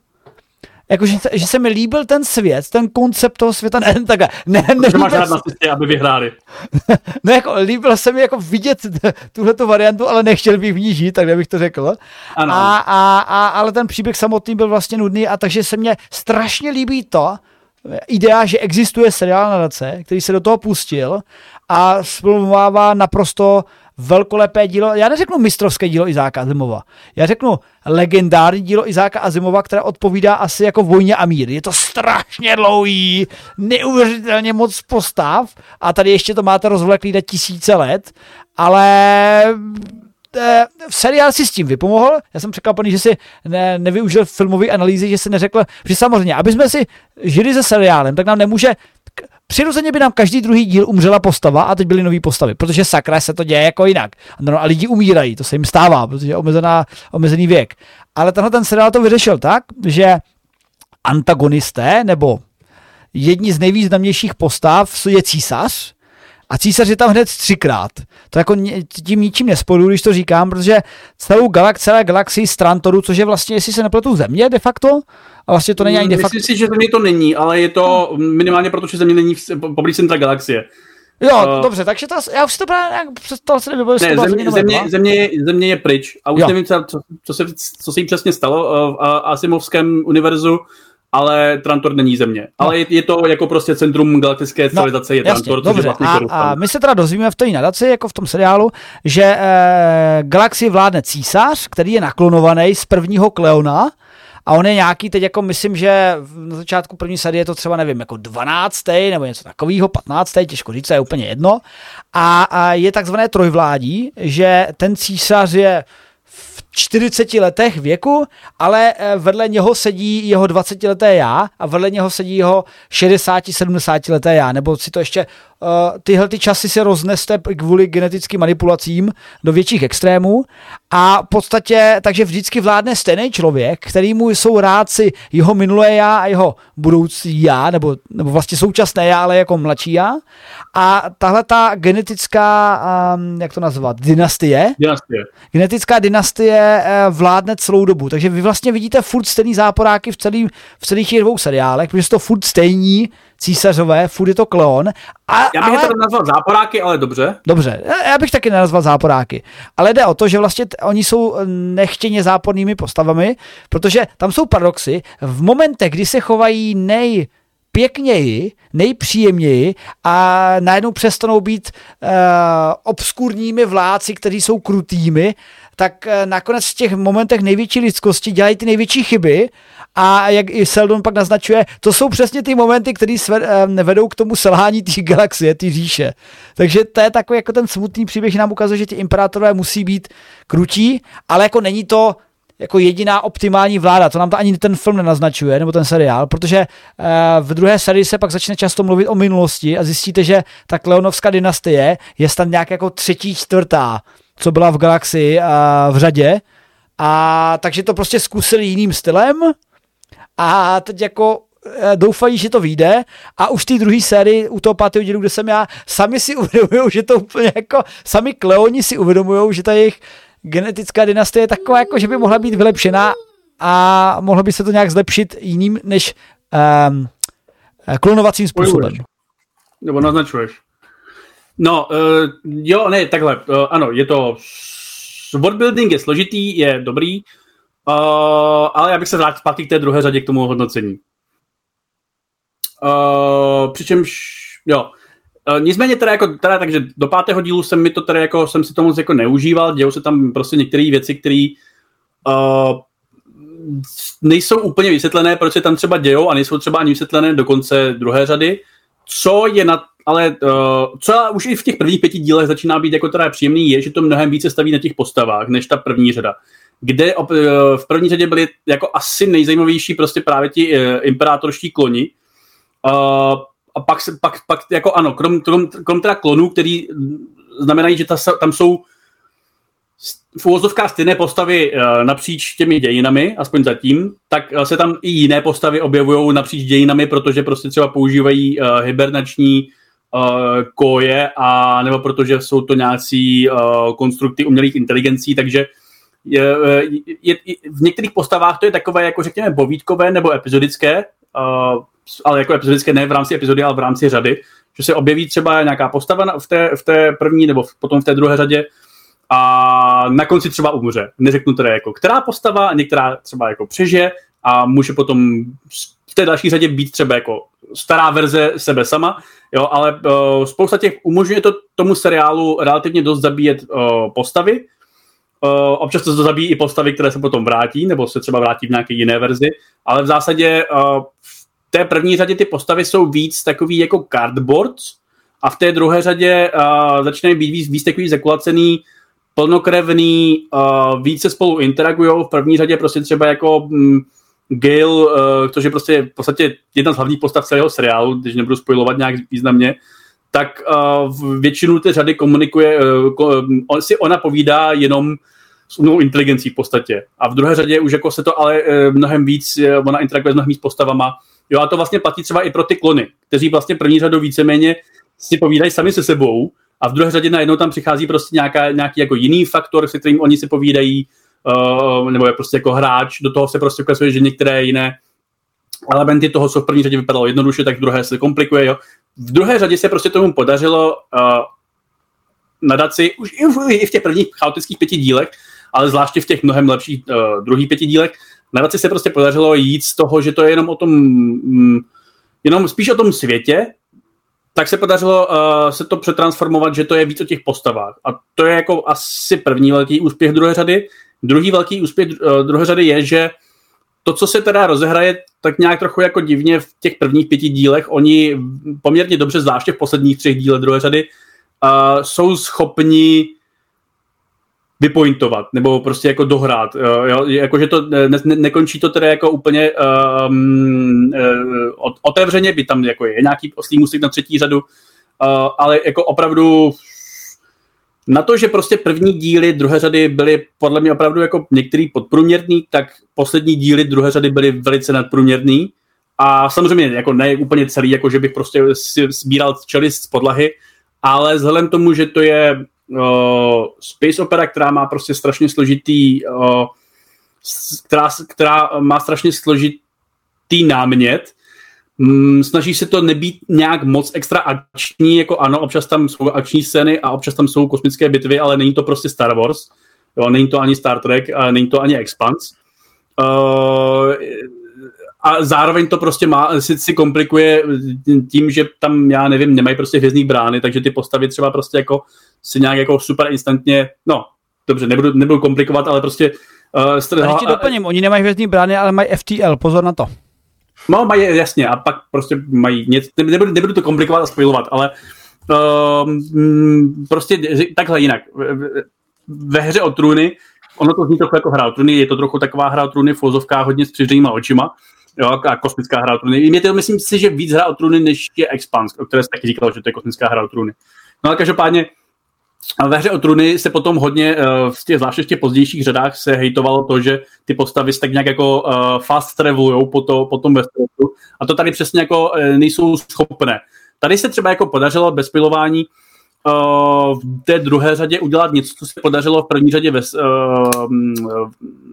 jako, že, že se mi líbil ten svět, ten koncept toho světa, ne, tak, ne, ne, máš rád na cestě, aby vyhráli. ne, jako, líbil se mi jako vidět tuhle variantu, ale nechtěl bych v ní žít, tak bych to řekl. Ano. A, a, a, ale ten příběh samotný byl vlastně nudný a takže se mně strašně líbí to, idea, že existuje seriál na Dace, který se do toho pustil a spoluvává naprosto velkolepé dílo, já neřeknu mistrovské dílo Izáka Azimova, já řeknu legendární dílo Izáka Azimova, které odpovídá asi jako Vojně a mír. Je to strašně dlouhý, neuvěřitelně moc postav a tady ještě to máte rozvleklý na tisíce let, ale eh, seriál si s tím vypomohl. Já jsem překvapený, že si ne, nevyužil filmové analýzy, že si neřekl, že samozřejmě, aby jsme si žili se seriálem, tak nám nemůže Přirozeně by nám každý druhý díl umřela postava a teď byly nové postavy, protože sakra se to děje jako jinak. No, a lidi umírají, to se jim stává, protože je omezená, omezený věk. Ale tenhle ten seriál to vyřešil tak, že antagonisté nebo jedni z nejvýznamnějších postav je císař, a císař je tam hned třikrát. To jako tím ničím nespodu, když to říkám, protože celou galax, celé galaxii Strantoru, což je vlastně, jestli se nepletu, země de facto, a vlastně to není ani de facto. Myslím si, že země to není, ale je to minimálně proto, že země není v poblíž centra galaxie. Jo, uh, dobře, takže to, já už si to právě nějak představil se nebylo, ne, země, země, země, je, země je pryč a už jo. nevím, co, co, se, co se jí přesně stalo v Asimovském univerzu, ale Trantor není země. No. Ale je, je to jako prostě centrum galaktické no, civilizace, no, je jasně, Trantor, dobře. Vlastně a, a my se teda dozvíme v té nadaci, jako v tom seriálu, že e, galaxii vládne císař, který je naklonovaný z prvního Kleona, a on je nějaký teď jako myslím, že na začátku první sady je to třeba nevím, jako 12. nebo něco takového, 15. těžko říct, je úplně jedno. A, a je takzvané trojvládí, že ten císař je 40 letech věku, ale eh, vedle něho sedí jeho 20 leté já a vedle něho sedí jeho 60-70 leté já, nebo si to ještě tyhle ty časy se rozneste kvůli genetickým manipulacím do větších extrémů a v podstatě, takže vždycky vládne stejný člověk, který mu jsou rádci jeho minulé já a jeho budoucí já, nebo, nebo vlastně současné já, ale jako mladší já. A tahle ta genetická, um, jak to nazvat, dynastie, dynastie. genetická dynastie uh, vládne celou dobu. Takže vy vlastně vidíte furt stejný záporáky v, celý, v celých těch dvou seriálech, protože to furt stejní císařové, furt je to klon. A, já bych ale, to nazval záporáky, ale dobře. Dobře, já bych taky nenazval záporáky. Ale jde o to, že vlastně t- oni jsou nechtěně zápornými postavami, protože tam jsou paradoxy. V momentech, kdy se chovají nej pěkněji, nejpříjemněji a najednou přestanou být uh, obskurními vládci, kteří jsou krutými, tak uh, nakonec v těch momentech největší lidskosti dělají ty největší chyby a jak i Seldon pak naznačuje, to jsou přesně ty momenty, které vedou k tomu selhání té galaxie, té říše. Takže to je takový jako ten smutný příběh, nám ukazuje, že ty imperátorové musí být krutí, ale jako není to jako jediná optimální vláda. To nám to ani ten film nenaznačuje, nebo ten seriál, protože uh, v druhé sérii se pak začne často mluvit o minulosti a zjistíte, že ta Kleonovská dynastie je snad nějak jako třetí, čtvrtá, co byla v galaxii a v řadě. A takže to prostě zkusili jiným stylem a teď jako doufají, že to vyjde a už ty druhé sérii u toho pátého dílu, kde jsem já, sami si uvědomují, že to úplně jako, sami Kleoni si uvědomují, že ta jejich genetická dynastie je taková, jako že by mohla být vylepšená a mohlo by se to nějak zlepšit jiným než um, klonovacím způsobem. Nebo naznačuješ. No, uh, jo, ne, takhle, uh, ano, je to, worldbuilding je složitý, je dobrý, uh, ale já bych se vrátil zpátky k té druhé řadě k tomu hodnocení. Uh, přičemž, jo, Uh, nicméně teda jako, teda, takže do pátého dílu jsem mi to teda jako, jsem si to moc jako neužíval, dějou se tam prostě některé věci, které uh, nejsou úplně vysvětlené, proč se tam třeba dějou a nejsou třeba ani vysvětlené do konce druhé řady, co je na, ale uh, co už i v těch prvních pěti dílech začíná být jako teda příjemný, je, že to mnohem více staví na těch postavách, než ta první řada. Kde uh, v první řadě byly jako asi nejzajímavější prostě právě ti uh, imperátorští kloni, uh, a pak, pak, pak jako ano, krom, krom, krom teda klonů, který znamenají, že ta, tam jsou v úvozovkách stejné postavy uh, napříč těmi dějinami, aspoň zatím, tak uh, se tam i jiné postavy objevují napříč dějinami, protože prostě třeba používají uh, hibernační uh, koje, a nebo protože jsou to nějací uh, konstrukty umělých inteligencí, takže je, je, je, v některých postavách to je takové, jako řekněme, povídkové nebo epizodické, uh, ale jako epizodické ne v rámci epizody, ale v rámci řady, že se objeví třeba nějaká postava v té, v té první nebo potom v té druhé řadě a na konci třeba umře. Neřeknu teda jako která postava, některá třeba jako přežije a může potom v té další řadě být třeba jako stará verze sebe sama, jo, ale uh, spousta těch umožňuje to tomu seriálu relativně dost zabíjet uh, postavy, občas to zabíjí i postavy, které se potom vrátí, nebo se třeba vrátí v nějaké jiné verzi, ale v zásadě uh, té první řadě ty postavy jsou víc takový jako cardboards a v té druhé řadě uh, začínají být víc, víc takový zakulacený, plnokrevný, uh, více spolu interagují. V první řadě prostě třeba jako um, Gail, uh, což je prostě v podstatě jedna z hlavních postav celého seriálu, když nebudu spojovat nějak významně, tak uh, v většinu té řady komunikuje, uh, on si ona povídá jenom s umělou inteligencí v podstatě. A v druhé řadě už jako se to ale uh, mnohem víc, ona interaguje s mnohem víc postavama, Jo, a to vlastně platí třeba i pro ty klony, kteří vlastně první řadu víceméně si povídají sami se sebou a v druhé řadě najednou tam přichází prostě nějaká, nějaký jako jiný faktor, se kterým oni si povídají, uh, nebo je prostě jako hráč, do toho se prostě ukazuje, že některé jiné elementy toho, co v první řadě vypadalo jednoduše, tak v druhé se komplikuje. Jo. V druhé řadě se prostě tomu podařilo uh, nadat si už i v těch prvních chaotických pěti dílech, ale zvláště v těch mnohem lepších uh, druhých pěti dílech, nadaci se prostě podařilo jít z toho, že to je jenom o tom, mm, jenom spíš o tom světě, tak se podařilo uh, se to přetransformovat, že to je víc o těch postavách. A to je jako asi první velký úspěch druhé řady. Druhý velký úspěch uh, druhé řady je, že to, co se teda rozehraje tak nějak trochu jako divně v těch prvních pěti dílech, oni poměrně dobře, zvláště v posledních třech dílech druhé řady, uh, jsou schopni vypointovat, nebo prostě jako dohrát. Jo? Jako, že to ne, ne, nekončí to tedy jako úplně um, otevřeně, by tam jako je nějaký oslý musik na třetí řadu, uh, ale jako opravdu na to, že prostě první díly druhé řady byly podle mě opravdu jako některý podprůměrný, tak poslední díly druhé řady byly velice nadprůměrný. A samozřejmě jako ne úplně celý, jako že bych prostě sbíral čelist z podlahy, ale vzhledem tomu, že to je uh, space opera, která má prostě strašně složitý, uh, která, která má strašně složitý námět, mm, snaží se to nebýt nějak moc extra akční, jako ano, občas tam jsou akční scény a občas tam jsou kosmické bitvy, ale není to prostě Star Wars, jo, není to ani Star Trek, a není to ani Expanse. Uh, a zároveň to prostě má, si, si komplikuje tím, že tam, já nevím, nemají prostě hvězdní brány, takže ty postavy třeba prostě jako si nějak jako super instantně, no, dobře, nebudu, nebudu komplikovat, ale prostě Uh, Tady ti doplním, oni nemají hvězdní brány, ale mají FTL, pozor na to. No, mají, jasně, a pak prostě mají něco, nebudu, nebudu to komplikovat a spojovat, ale um, prostě takhle jinak. Ve hře o trůny, ono to zní trochu jako hra o trůny, je to trochu taková hra o trůny v hodně s přivřenýma očima, jo, a kosmická hra o trůny. Mě to myslím si, že víc hra o trůny, než je Expans, o které jsi taky říkal, že to je kosmická hra o trůny. No ale každopádně a ve hře o truny se potom hodně, uh, v těch, zvláště v těch pozdějších řadách se hejtovalo to, že ty postavy se tak nějak jako uh, fast travelujou po, to, po tom Westerosu a to tady přesně jako uh, nejsou schopné. Tady se třeba jako podařilo bez pilování v té druhé řadě udělat něco, co se podařilo v první řadě West, uh,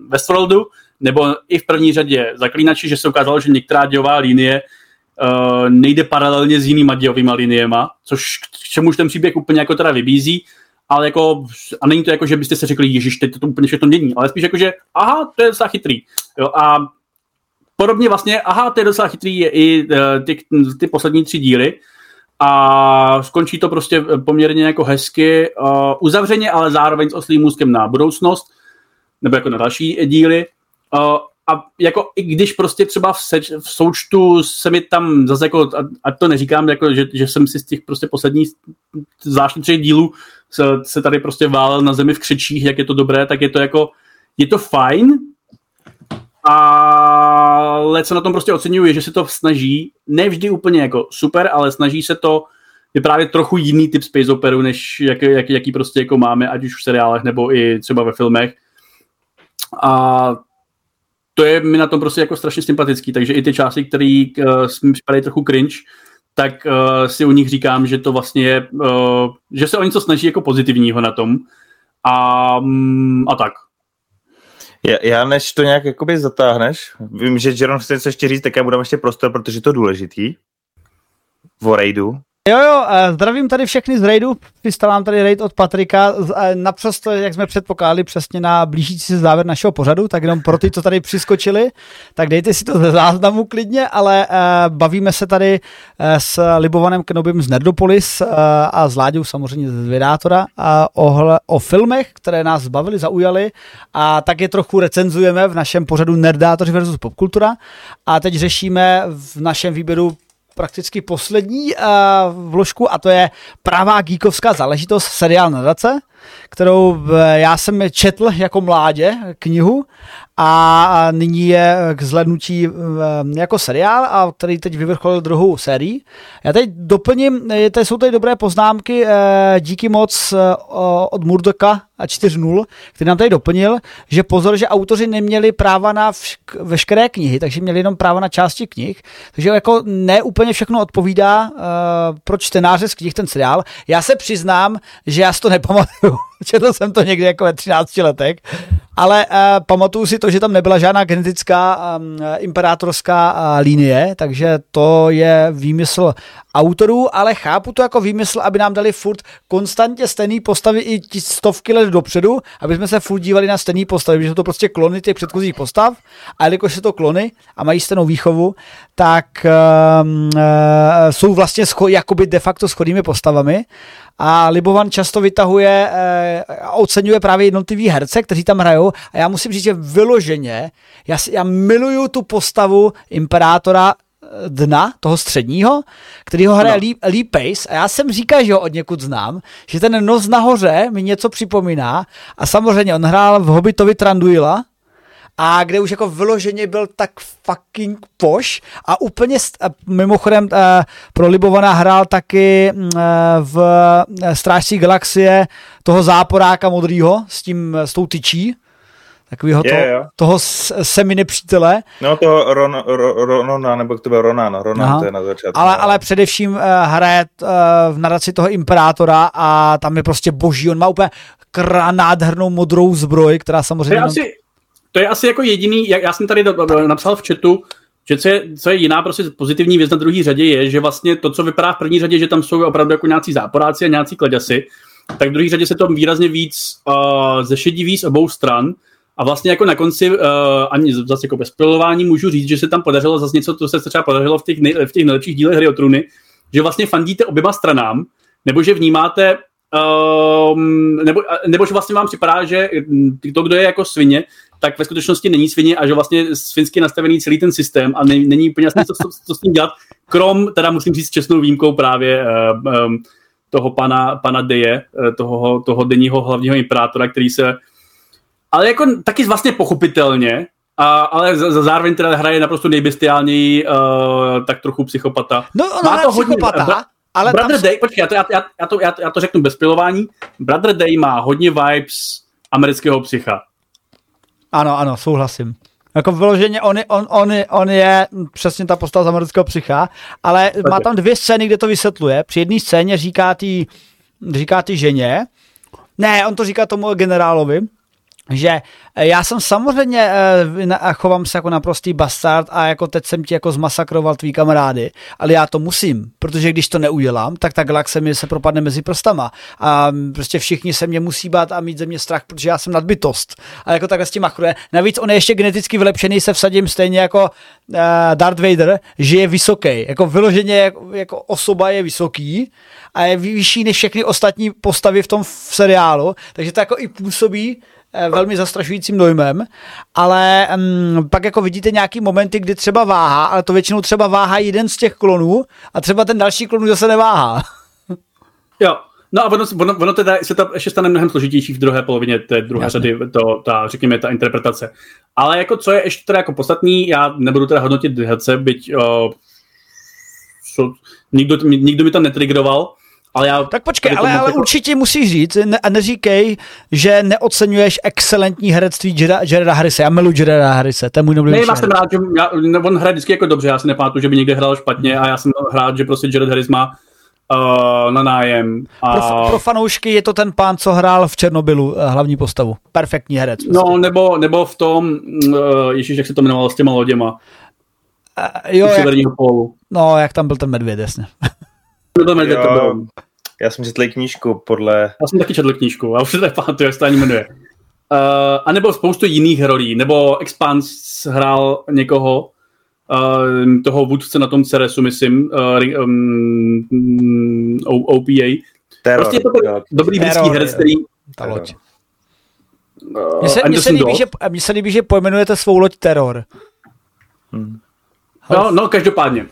Westworldu, nebo i v první řadě Zaklínači, že se ukázalo, že některá dějová linie uh, nejde paralelně s jinýma dějovými liniema, což k čemu už ten příběh úplně jako teda vybízí, ale jako, a není to jako, že byste se řekli, ježiš, teď to úplně všechno není, ale spíš jako, že aha, to je docela chytrý. Jo, a podobně vlastně, aha, to je docela chytrý je i uh, ty, ty poslední tři díly, a skončí to prostě poměrně jako hezky, uh, uzavřeně, ale zároveň s oslým můzkem na budoucnost, nebo jako na další díly. Uh, a jako i když prostě třeba v, seč, v součtu se mi tam zase jako, a, a to neříkám, jako, že, že jsem si z těch prostě posledních zvláštních třech dílů se, se tady prostě válel na zemi v křičích, jak je to dobré, tak je to jako, je to fajn, ale co na tom prostě oceňuji, je, že se to snaží, ne vždy úplně jako super, ale snaží se to vyprávět trochu jiný typ space operu, než jak, jak, jaký prostě jako máme, ať už v seriálech nebo i třeba ve filmech. A to je mi na tom prostě jako strašně sympatický, takže i ty části, které uh, mi připadají trochu cringe, tak uh, si u nich říkám, že to vlastně je, uh, že se o něco snaží jako pozitivního na tom a, um, a tak. Já, já než to nějak jakoby zatáhneš, vím, že Jeron chce něco ještě říct, tak já budu ještě prostor, protože je to důležitý. V raidu. Jo, jo, zdravím tady všechny z raidu, vystávám tady raid od Patrika, naprosto, jak jsme předpokládali, přesně na blížící se závěr našeho pořadu, tak jenom pro ty, co tady přiskočili, tak dejte si to ze záznamu klidně, ale bavíme se tady s Libovanem Knobim z Nerdopolis a s Láďou samozřejmě z Vydátora o, o filmech, které nás bavili, zaujaly. A tak je trochu recenzujeme v našem pořadu Nerdátoři versus Popkultura. A teď řešíme v našem výběru prakticky poslední uh, vložku a to je pravá geekovská záležitost seriál nadace, kterou já jsem četl jako mládě knihu a nyní je k zhlednutí eh, jako seriál, a který teď vyvrcholil druhou sérii. Já teď doplním, tady jsou tady dobré poznámky, díky moc od Murdoka a 4.0, který nám tady doplnil, že pozor, že autoři neměli práva na veškeré knihy, takže měli jenom práva na části knih, takže jako ne úplně všechno odpovídá pro čtenáře z knih ten seriál. Já se přiznám, že já si to nepamatuju, četl jsem to někdy jako ve 13 letech, ale uh, pamatuju si to, že tam nebyla žádná genetická um, imperátorská uh, linie, takže to je výmysl autorů, ale chápu to jako výmysl, aby nám dali furt konstantně stejný postavy i stovky let dopředu, aby jsme se furt dívali na stejný postavy, protože jsou to prostě klony těch předchozích postav a jelikož jsou to klony a mají stejnou výchovu, tak um, uh, jsou vlastně scho- jakoby de facto schodými postavami a Libovan často vytahuje a uh, oceňuje právě jednotlivý herce, kteří tam hrajou. A já musím říct, že vyloženě, já, já miluju tu postavu imperátora dna, toho středního, který ho hraje no. Lee, Lee Pace. A já jsem říkal, že ho od někud znám, že ten nos nahoře mi něco připomíná. A samozřejmě on hrál v Hobbitovi Tranduila, a kde už jako vyloženě byl tak fucking poš a úplně st- a mimochodem uh, prolibovaná hrál taky uh, v Strážcí galaxie toho záporáka modrýho s tím, s tou tyčí, takového to, jo. toho semi nepřítele, No to Ron, Ro, Ronona, nebo to byl Ronan, Ronan Aha. to je na začátku. ale, no. ale především uh, hraje uh, v nadaci toho imperátora a tam je prostě boží, on má úplně krá nádhernou modrou zbroj, která To samozřejmě... je, asi, to je asi jako jediný, jak já jsem tady napsal v chatu, že co je, co je jiná prostě pozitivní věc na druhé řadě je, že vlastně to, co vypadá v první řadě, že tam jsou opravdu jako nějací záporáci a nějací kleďasy, tak v druhé řadě se to výrazně víc uh, zešediví z obou stran. A vlastně jako na konci uh, ani zase jako bez pilování můžu říct, že se tam podařilo zase něco, co se třeba podařilo v těch, nej, v těch nejlepších dílech hry o trůny, že vlastně fandíte oběma stranám, nebo že vnímáte Um, nebo, nebo že vlastně vám připadá, že to, kdo je jako svině, tak ve skutečnosti není svině a že vlastně svinsky nastavený celý ten systém a ne, není úplně jasné, co, co, co s tím dělat, krom, teda musím říct čestnou výjimkou právě um, toho pana, pana Deje, toho, toho denního hlavního imperátora, který se ale jako taky vlastně pochopitelně, a, ale z- z- zároveň teda hraje naprosto nejbestiálněji uh, tak trochu psychopata. No, on Má hraje to hodně- psychopata, Bra- ale tam Brother Day, počkej, já to, já, já, já, to, já, já to řeknu bez pilování. Brother Day má hodně vibes amerického psycha. Ano, ano, souhlasím. Jako vyloženě on, je- on, on, on je přesně ta postava z amerického psycha, ale má tam dvě scény, kde to vysvětluje. Při jedné scéně říká tý, říká tý ženě, ne, on to říká tomu generálovi, že eh, já jsem samozřejmě eh, a chovám se jako naprostý bastard a jako teď jsem ti jako zmasakroval tvý kamarády, ale já to musím, protože když to neudělám, tak ta galaxie mi se propadne mezi prostama a mm, prostě všichni se mě musí bát a mít ze mě strach, protože já jsem nadbytost. A jako takhle s tím machruje. Navíc on je ještě geneticky vylepšený, se vsadím stejně jako uh, Darth Vader, že je vysoký. Jako vyloženě jako, osoba je vysoký a je vyšší než všechny ostatní postavy v tom v seriálu, takže to jako i působí eh, velmi zastrašujícím dojmem, ale um, pak jako vidíte nějaký momenty, kdy třeba váha, ale to většinou třeba váhá jeden z těch klonů a třeba ten další klon zase neváhá. Jo, no a ono, ono, ono teda se to ještě stane mnohem složitější v druhé polovině té druhé Jasně. řady, to, ta, řekněme, ta interpretace. Ale jako co je ještě teda jako podstatný, já nebudu teda hodnotit herce, byť uh, so, nikdo, nikdo mi to netrigroval, ale já... Tak počkej, ale, ale jako- určitě musíš říct ne, a neříkej, že neocenuješ excelentní herectví Jareda Harrise. Já miluji Jareda Harrise, to je můj Ne, nejoblíbenější já jsem rád, že já, on hraje vždycky jako dobře, já si nepamatuju, že by někde hrál špatně a já jsem rád, že prostě Jared Harris má uh, na nájem. A, Pro, pro fanoušky je to ten pán, co hrál v Černobylu eh, hlavní postavu. Perfektní herec. no, nebo, nebo v tom, uh, ježíš, jak se to jmenovalo s těma loděma, Eh, jo, jak, pólu. no, jak tam byl ten medvěd, jasně. To byl Medvěd, to Jo, byl. já jsem četl knížku podle... Já jsem taky četl knížku, a už se nepamatuju, jak se to ani jmenuje. Uh, a nebo spoustu jiných rolí, nebo Expanse hrál někoho, uh, toho vůdce na tom Ceresu, myslím, uh, um, O- OPA. Terror. Prostě je to ten jo. dobrý Terror, britský herec, který... Ta loď. Uh, Mně se, mně, se líbí, že, mně se líbí, že pojmenujete svou loď Terror. Hm. No, no, každopádně. Uh,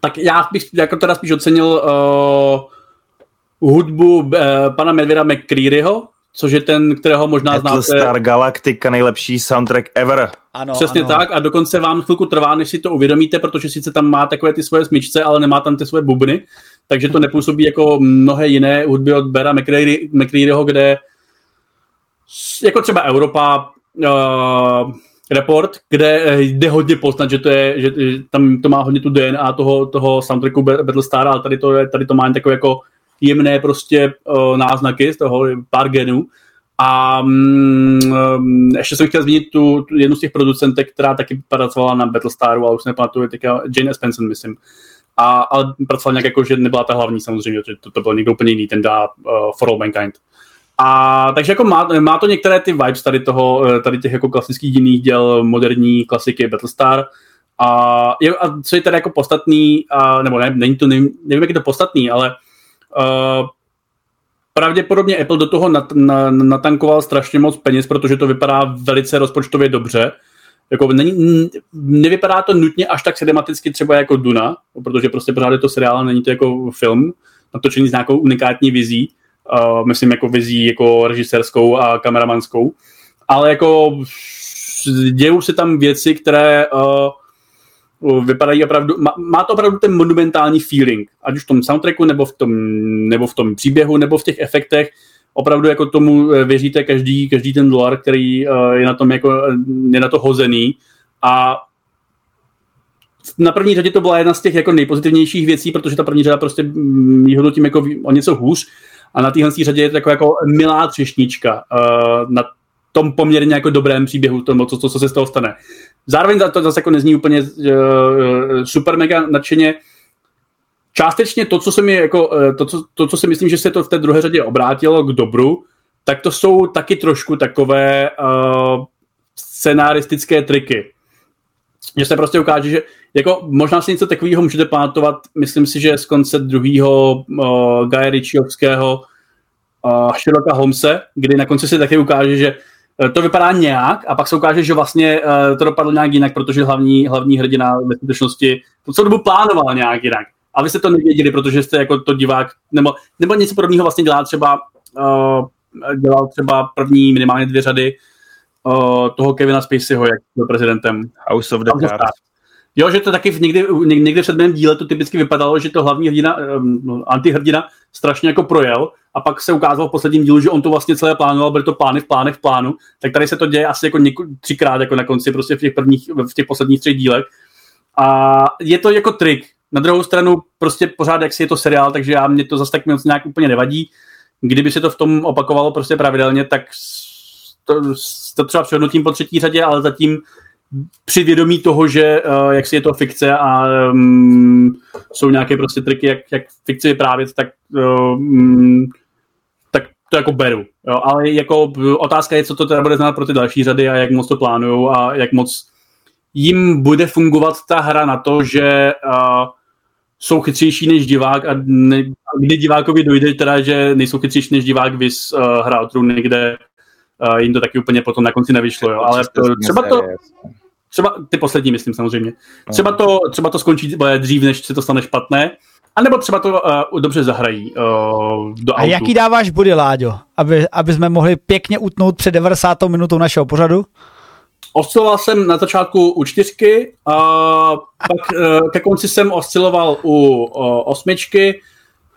tak já bych jako teda spíš ocenil uh, hudbu uh, pana Medvěda McCrearyho, což je ten, kterého možná znáte. Battlestar Galactica, nejlepší soundtrack ever. Ano, Přesně ano. tak a dokonce vám chvilku trvá, než si to uvědomíte, protože sice tam má takové ty svoje smyčce, ale nemá tam ty svoje bubny, takže to nepůsobí jako mnohé jiné hudby od Bera McCreary, McCrearyho, kde jako třeba Europa uh, Report, kde eh, jde hodně poznat, že to je, že, tam to má hodně tu DNA toho, toho soundtracku Ba- Battlestar, ale tady to, je, tady to má takové jako jemné prostě uh, náznaky z toho pár genů. A um, ještě jsem chtěl zmínit tu, tu jednu z těch producentek, která taky pracovala na Battlestaru, ale už se nepamatuju, teďka Jane Spencer, myslím. A, ale pracovala nějak jako, že nebyla ta hlavní samozřejmě, to, to byl někdo úplně jiný, ten dá uh, For All Mankind. A takže jako má, má to některé ty vibes tady toho, eh, tady těch jako klasických jiných děl moderní klasiky Battlestar. A, je, a co je tady jako podstatný, a, nebo ne, není to, nevím, nevím, jak je to podstatný, ale uh, pravděpodobně Apple do toho nat, na, natankoval strašně moc peněz, protože to vypadá velice rozpočtově dobře. Jako není, nevypadá to nutně až tak cinematicky třeba jako Duna, protože prostě pořád je to seriál, není to jako film, natočený s nějakou unikátní vizí, uh, myslím jako vizí jako režisérskou a kameramanskou, ale jako dějou se tam věci, které uh, vypadají opravdu, má, má to opravdu ten monumentální feeling, ať už v tom soundtracku, nebo v tom, nebo v tom příběhu, nebo v těch efektech, opravdu jako tomu eh, věříte každý, každý ten dolar, který uh, je na tom jako, je na to hozený. A na první řadě to byla jedna z těch jako nejpozitivnějších věcí, protože ta první řada prostě mm, ji hodnotím jako o něco hůř a na téhle řadě je to jako, jako milá třešnička uh, na tom poměrně jako dobrém příběhu, tomu, co, co, co se z toho stane. Zároveň to zase jako nezní úplně uh, super mega nadšeně. Částečně to, co se mi jako, uh, to, co, to, co si myslím, že se to v té druhé řadě obrátilo k dobru, tak to jsou taky trošku takové uh, scenaristické triky. Že se prostě ukáže, že jako možná si něco takového můžete pamatovat, myslím si, že z konce druhého uh, Guy Ritchiovského uh, Sherlocka Holmese, kdy na konci se taky ukáže, že Eh, to vypadá nějak a pak se ukáže, že vlastně uh, to dopadlo nějak jinak, protože hlavní, hlavní hrdina ve skutečnosti to co dobu plánoval nějak jinak. A vy jste to nevěděli, protože jste jako to divák, nebo, nebo něco podobného vlastně dělá třeba, uh, dělal třeba první minimálně dvě řady uh, toho Kevina Spaceyho, jak byl prezidentem. House of the Cards. Jo, že to taky v někdy, někdy v sedmém díle to typicky vypadalo, že to hlavní hrdina, um, antihrdina strašně jako projel a pak se ukázalo v posledním dílu, že on to vlastně celé plánoval, byly to plány v plánech v plánu, tak tady se to děje asi jako něko, třikrát jako na konci, prostě v těch prvních, v těch posledních třech dílech. A je to jako trik. Na druhou stranu prostě pořád, jak si je to seriál, takže já mě to zase tak moc nějak úplně nevadí. Kdyby se to v tom opakovalo prostě pravidelně, tak to, to třeba přehodnotím po třetí řadě, ale zatím při vědomí toho, že uh, jak si je to fikce a um, jsou nějaké prostě triky, jak, jak fikci vyprávět, tak um, to jako beru. Jo, ale jako otázka je, co to teda bude znamenat pro ty další řady a jak moc to plánují a jak moc jim bude fungovat ta hra na to, že uh, jsou chytřejší než divák a ne, kdy divákovi dojde teda, že nejsou chytřejší než divák vys uh, hra o trůny, kde uh, jim to taky úplně potom na konci nevyšlo. Jo. Ale třeba to, třeba ty poslední, myslím samozřejmě. Třeba to, třeba to skončí dřív, než se to stane špatné, a nebo třeba to uh, dobře zahrají uh, do A autu. jaký dáváš body, Láďo, aby, aby jsme mohli pěkně utnout před 90. minutou našeho pořadu? Osciloval jsem na začátku u čtyřky, a pak uh, ke konci jsem osciloval u uh, osmičky.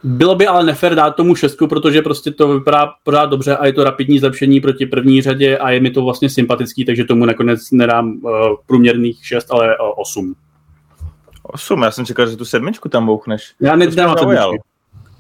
Bylo by ale nefér dát tomu šestku, protože prostě to vypadá pořád dobře a je to rapidní zlepšení proti první řadě a je mi to vlastně sympatický, takže tomu nakonec nedám uh, průměrných šest, ale uh, osm. Osm, já jsem čekal, že tu sedmičku tam bouchneš. Já nedávám sedmičky.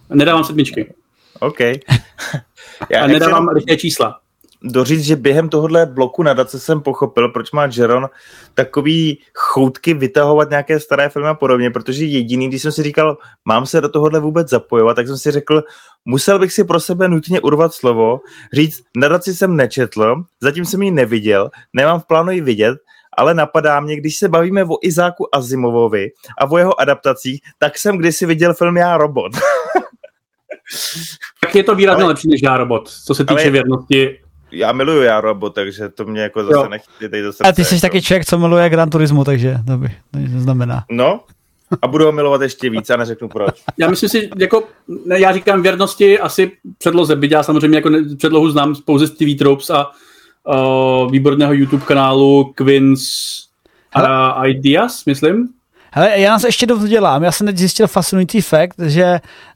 Nedávám sedmičky. OK. já a nedávám rychlé čísla. Doříct, že během tohohle bloku nadace jsem pochopil, proč má Jeron takový choutky vytahovat nějaké staré filmy a podobně, protože jediný, když jsem si říkal, mám se do tohohle vůbec zapojovat, tak jsem si řekl, musel bych si pro sebe nutně urvat slovo, říct, nadaci jsem nečetl, zatím jsem ji neviděl, nemám v plánu ji vidět, ale napadá mě, když se bavíme o Izáku Azimovovi a o jeho adaptacích, tak jsem kdysi viděl film Já robot. tak je to výrazně ale... lepší než Já robot, co se týče ale... věrnosti já miluju Já robot, takže to mě jako zase nechci teď do srdce. A ty jsi jako. taky člověk, co miluje Gran Turismo, takže to by to znamená. No, a budu ho milovat ještě víc a neřeknu proč. Já myslím si, jako, ne, já říkám věrnosti asi předloze, byť já samozřejmě jako předlohu znám pouze z TV Tropes a uh, výborného YouTube kanálu Quins uh, Ideas, myslím. Hele, já nás ještě dovdělám. Já jsem teď zjistil fascinující fakt, že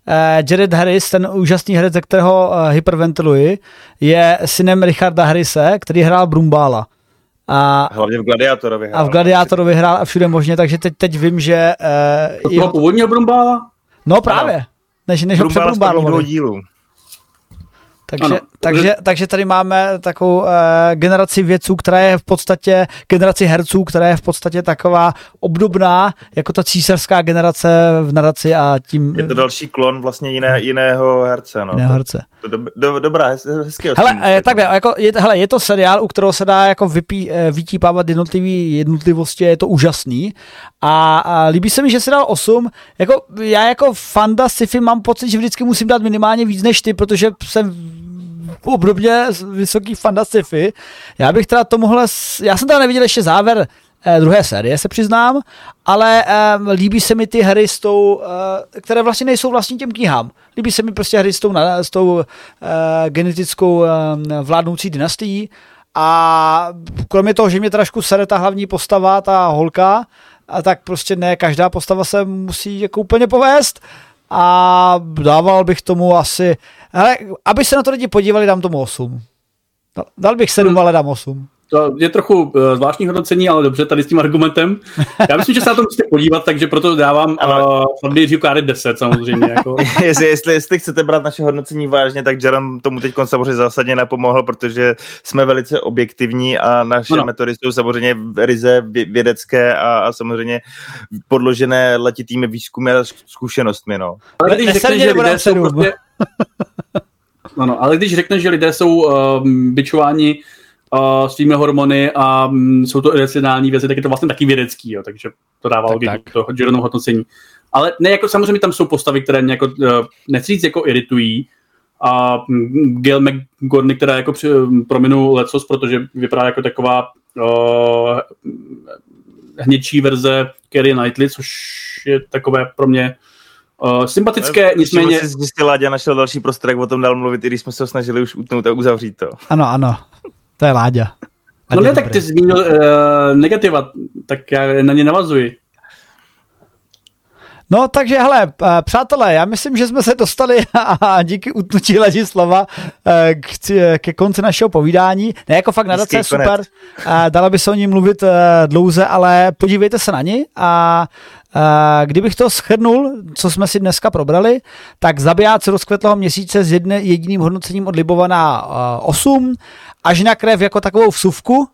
uh, Jared Harris, ten úžasný herec, ze kterého uh, hyperventiluji, je synem Richarda Harrise, který hrál Brumbála. A, Hlavně v Gladiátorovi hrál. A v Gladiátorovi hrál a všude možně, takže teď, teď vím, že... Uh, to jeho... původního Brumbála? No právě. Ano. Než, než Brumbála ho dílu. Takže, takže, takže tady máme takovou uh, generaci vědců, která je v podstatě, generaci herců, která je v podstatě taková obdobná jako ta císařská generace v nadaci a tím... Je to další klon vlastně jiné, jiného herce. No. Jiného herce. To, to do, do, dobrá, hezky Hele, je, takhle, jako, je, hele, je to seriál, u kterého se dá jako vypí, eh, vytípávat jednotlivý jednotlivosti, je to úžasný. A, a líbí se mi, že se dal 8, jako já jako fanda sci-fi mám pocit, že vždycky musím dát minimálně víc než ty, protože jsem obdobně vysoký fanda sci-fi. Já bych teda to mohl, já jsem teda neviděl ještě závěr eh, druhé série, se přiznám, ale eh, líbí se mi ty hry s tou, eh, které vlastně nejsou vlastní těm knihám. Líbí se mi prostě hry s tou, s tou eh, genetickou eh, vládnoucí dynastií a kromě toho, že mě trošku sere ta hlavní postava, ta holka, a tak prostě ne každá postava se musí jako úplně povést a dával bych tomu asi, hele, aby se na to lidi podívali, dám tomu 8. Dal bych 7, hmm. ale dám 8. To je trochu uh, zvláštní hodnocení, ale dobře, tady s tím argumentem. Já myslím, že se na to musíte podívat, takže proto dávám uh, nejdřív 10 samozřejmě. Jako. jestli, jestli, jestli, chcete brát naše hodnocení vážně, tak Jaron tomu teď samozřejmě zásadně nepomohl, protože jsme velice objektivní a naše no. metody jsou samozřejmě ryze vědecké a, a samozřejmě podložené letitými výzkumy a zkušenostmi. No. Ale když řekneš, že lidé jsou prostě... No, no, ale když řekneš, že lidé jsou uh, byčováni uh, svými hormony a um, jsou to iracionální věci, tak je to vlastně taky vědecký, jo, takže to dává tak, logiku, tak. to Gironovo hodnocení. Ale ne, jako samozřejmě tam jsou postavy, které mě jako, uh, nechci říct, jako iritují, a um, Gail McGorny, která jako při, um, prominu lecos, protože vypadá jako taková uh, hněčí verze Kerry Knightley, což je takové pro mě Uh, sympatické, no, nicméně... Si zjistil, Láďa našel další prostor, jak o tom dál mluvit, i když jsme se snažili už utnout a uzavřít to. Ano, ano. To je Láďa. No ne, tak ty zmínil uh, negativa, tak já na ně navazuji. No, takže hele, eh, přátelé, já myslím, že jsme se dostali a díky utnutí Ladislava eh, k, ke konci našeho povídání. Ne, jako fakt nadace je super, dala by se o ní mluvit dlouze, ale podívejte se na ní a Kdybych to schrnul, co jsme si dneska probrali, tak zabijáci rozkvetlého měsíce s jedne, jediným hodnocením od Libovaná 8, až na krev jako takovou vsuvku,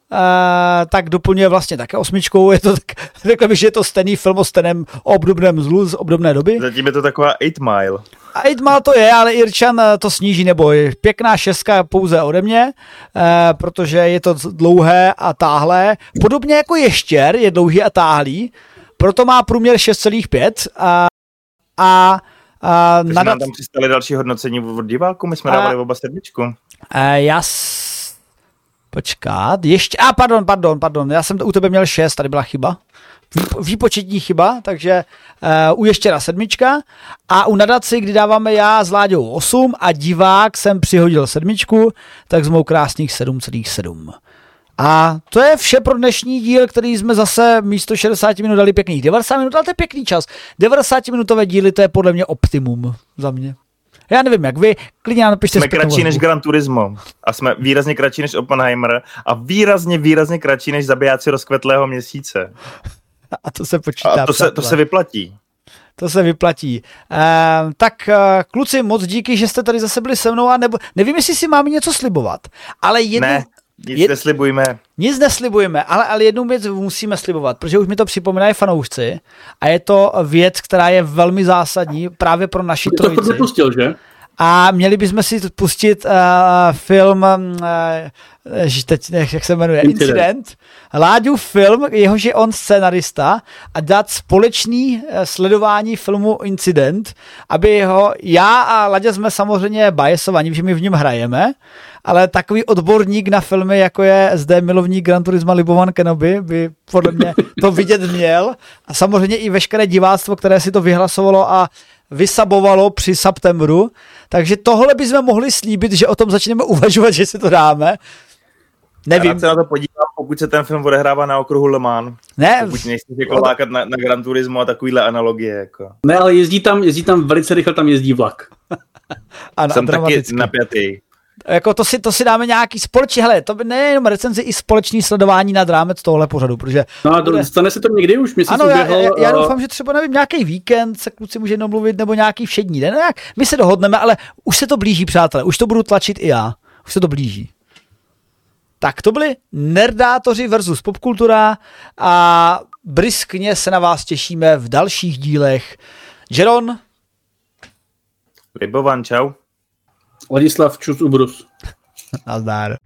tak doplňuje vlastně také osmičkou. Je to tak, řekl bych, že je to stejný film o stejném obdobném zlu z obdobné doby. Zatím je to taková 8 Mile. A 8 Mile to je, ale Irčan eh, to sníží, nebo je pěkná šestka pouze ode mě, eh, protože je to dlouhé a táhlé. Podobně jako ještěr je dlouhý a táhlý, proto má průměr 6,5 a, a a Takže nadat... nám tam přistali další hodnocení od diváků, my jsme a, dávali oba sedmičku. A já s... Počkat, ještě, a pardon, pardon, pardon, já jsem to u tebe měl 6, tady byla chyba. Výpočetní chyba, takže uh, u Ještěra sedmička a u nadaci, kdy dáváme já s Láďou 8 a divák jsem přihodil sedmičku, tak jsme krásných 7,7. A to je vše pro dnešní díl, který jsme zase místo 60 minut dali pěkných 90 minut, ale to je pěkný čas. 90 minutové díly to je podle mě optimum za mě. Já nevím, jak vy, klidně nám napište. Jsme kratší než Gran Turismo a jsme výrazně kratší než Oppenheimer a výrazně, výrazně kratší než zabijáci rozkvetlého měsíce. A to se počítá. A to se, to se vyplatí. To se vyplatí. Uh, tak uh, kluci, moc díky, že jste tady zase byli se mnou a nebo, nevím, jestli si máme něco slibovat, ale jednu, ne. Nic Jed... neslibujeme. Nic neslibujeme, ale, ale jednu věc musíme slibovat, protože už mi to připomínají fanoušci a je to věc, která je velmi zásadní právě pro naši trojici. To nepustil, že? A měli bychom si pustit uh, film, uh, teď, jak se jmenuje, Incident. Incident. Láďu film, jehož je on scenarista a dát společný uh, sledování filmu Incident, aby ho, já a Láďa jsme samozřejmě biasovaní, že my v něm hrajeme, ale takový odborník na filmy, jako je zde milovník Gran Turismo Libovan Kenobi, by podle mě to vidět měl. A samozřejmě i veškeré diváctvo, které si to vyhlasovalo a vysabovalo při Septembru. Takže tohle bychom mohli slíbit, že o tom začneme uvažovat, že si to dáme. Nevím. Já se na to podívám, pokud se ten film odehrává na okruhu Le Mans. Ne. Pokud nejsi jako lákat na, na Gran Turismo a takovýhle analogie. Jako. Ne, ale jezdí tam, jezdí tam velice rychle, tam jezdí vlak. ano, Jsem taky napjatý. Jako to si, to si dáme nějaký společný, hele, to by nejenom recenzi, i společný sledování nad rámec tohle pořadu, protože... No a to, bude... stane se to někdy už, měsíc Ano, já, já, já, doufám, že třeba, nevím, nějaký víkend se kluci může jenom mluvit, nebo nějaký všední den, no jak, my se dohodneme, ale už se to blíží, přátelé, už to budu tlačit i já, už se to blíží. Tak to byli nerdátoři versus popkultura a briskně se na vás těšíme v dalších dílech. Jeron. Libovan, čau. Ladislav Čus Ubrus. Nazdar.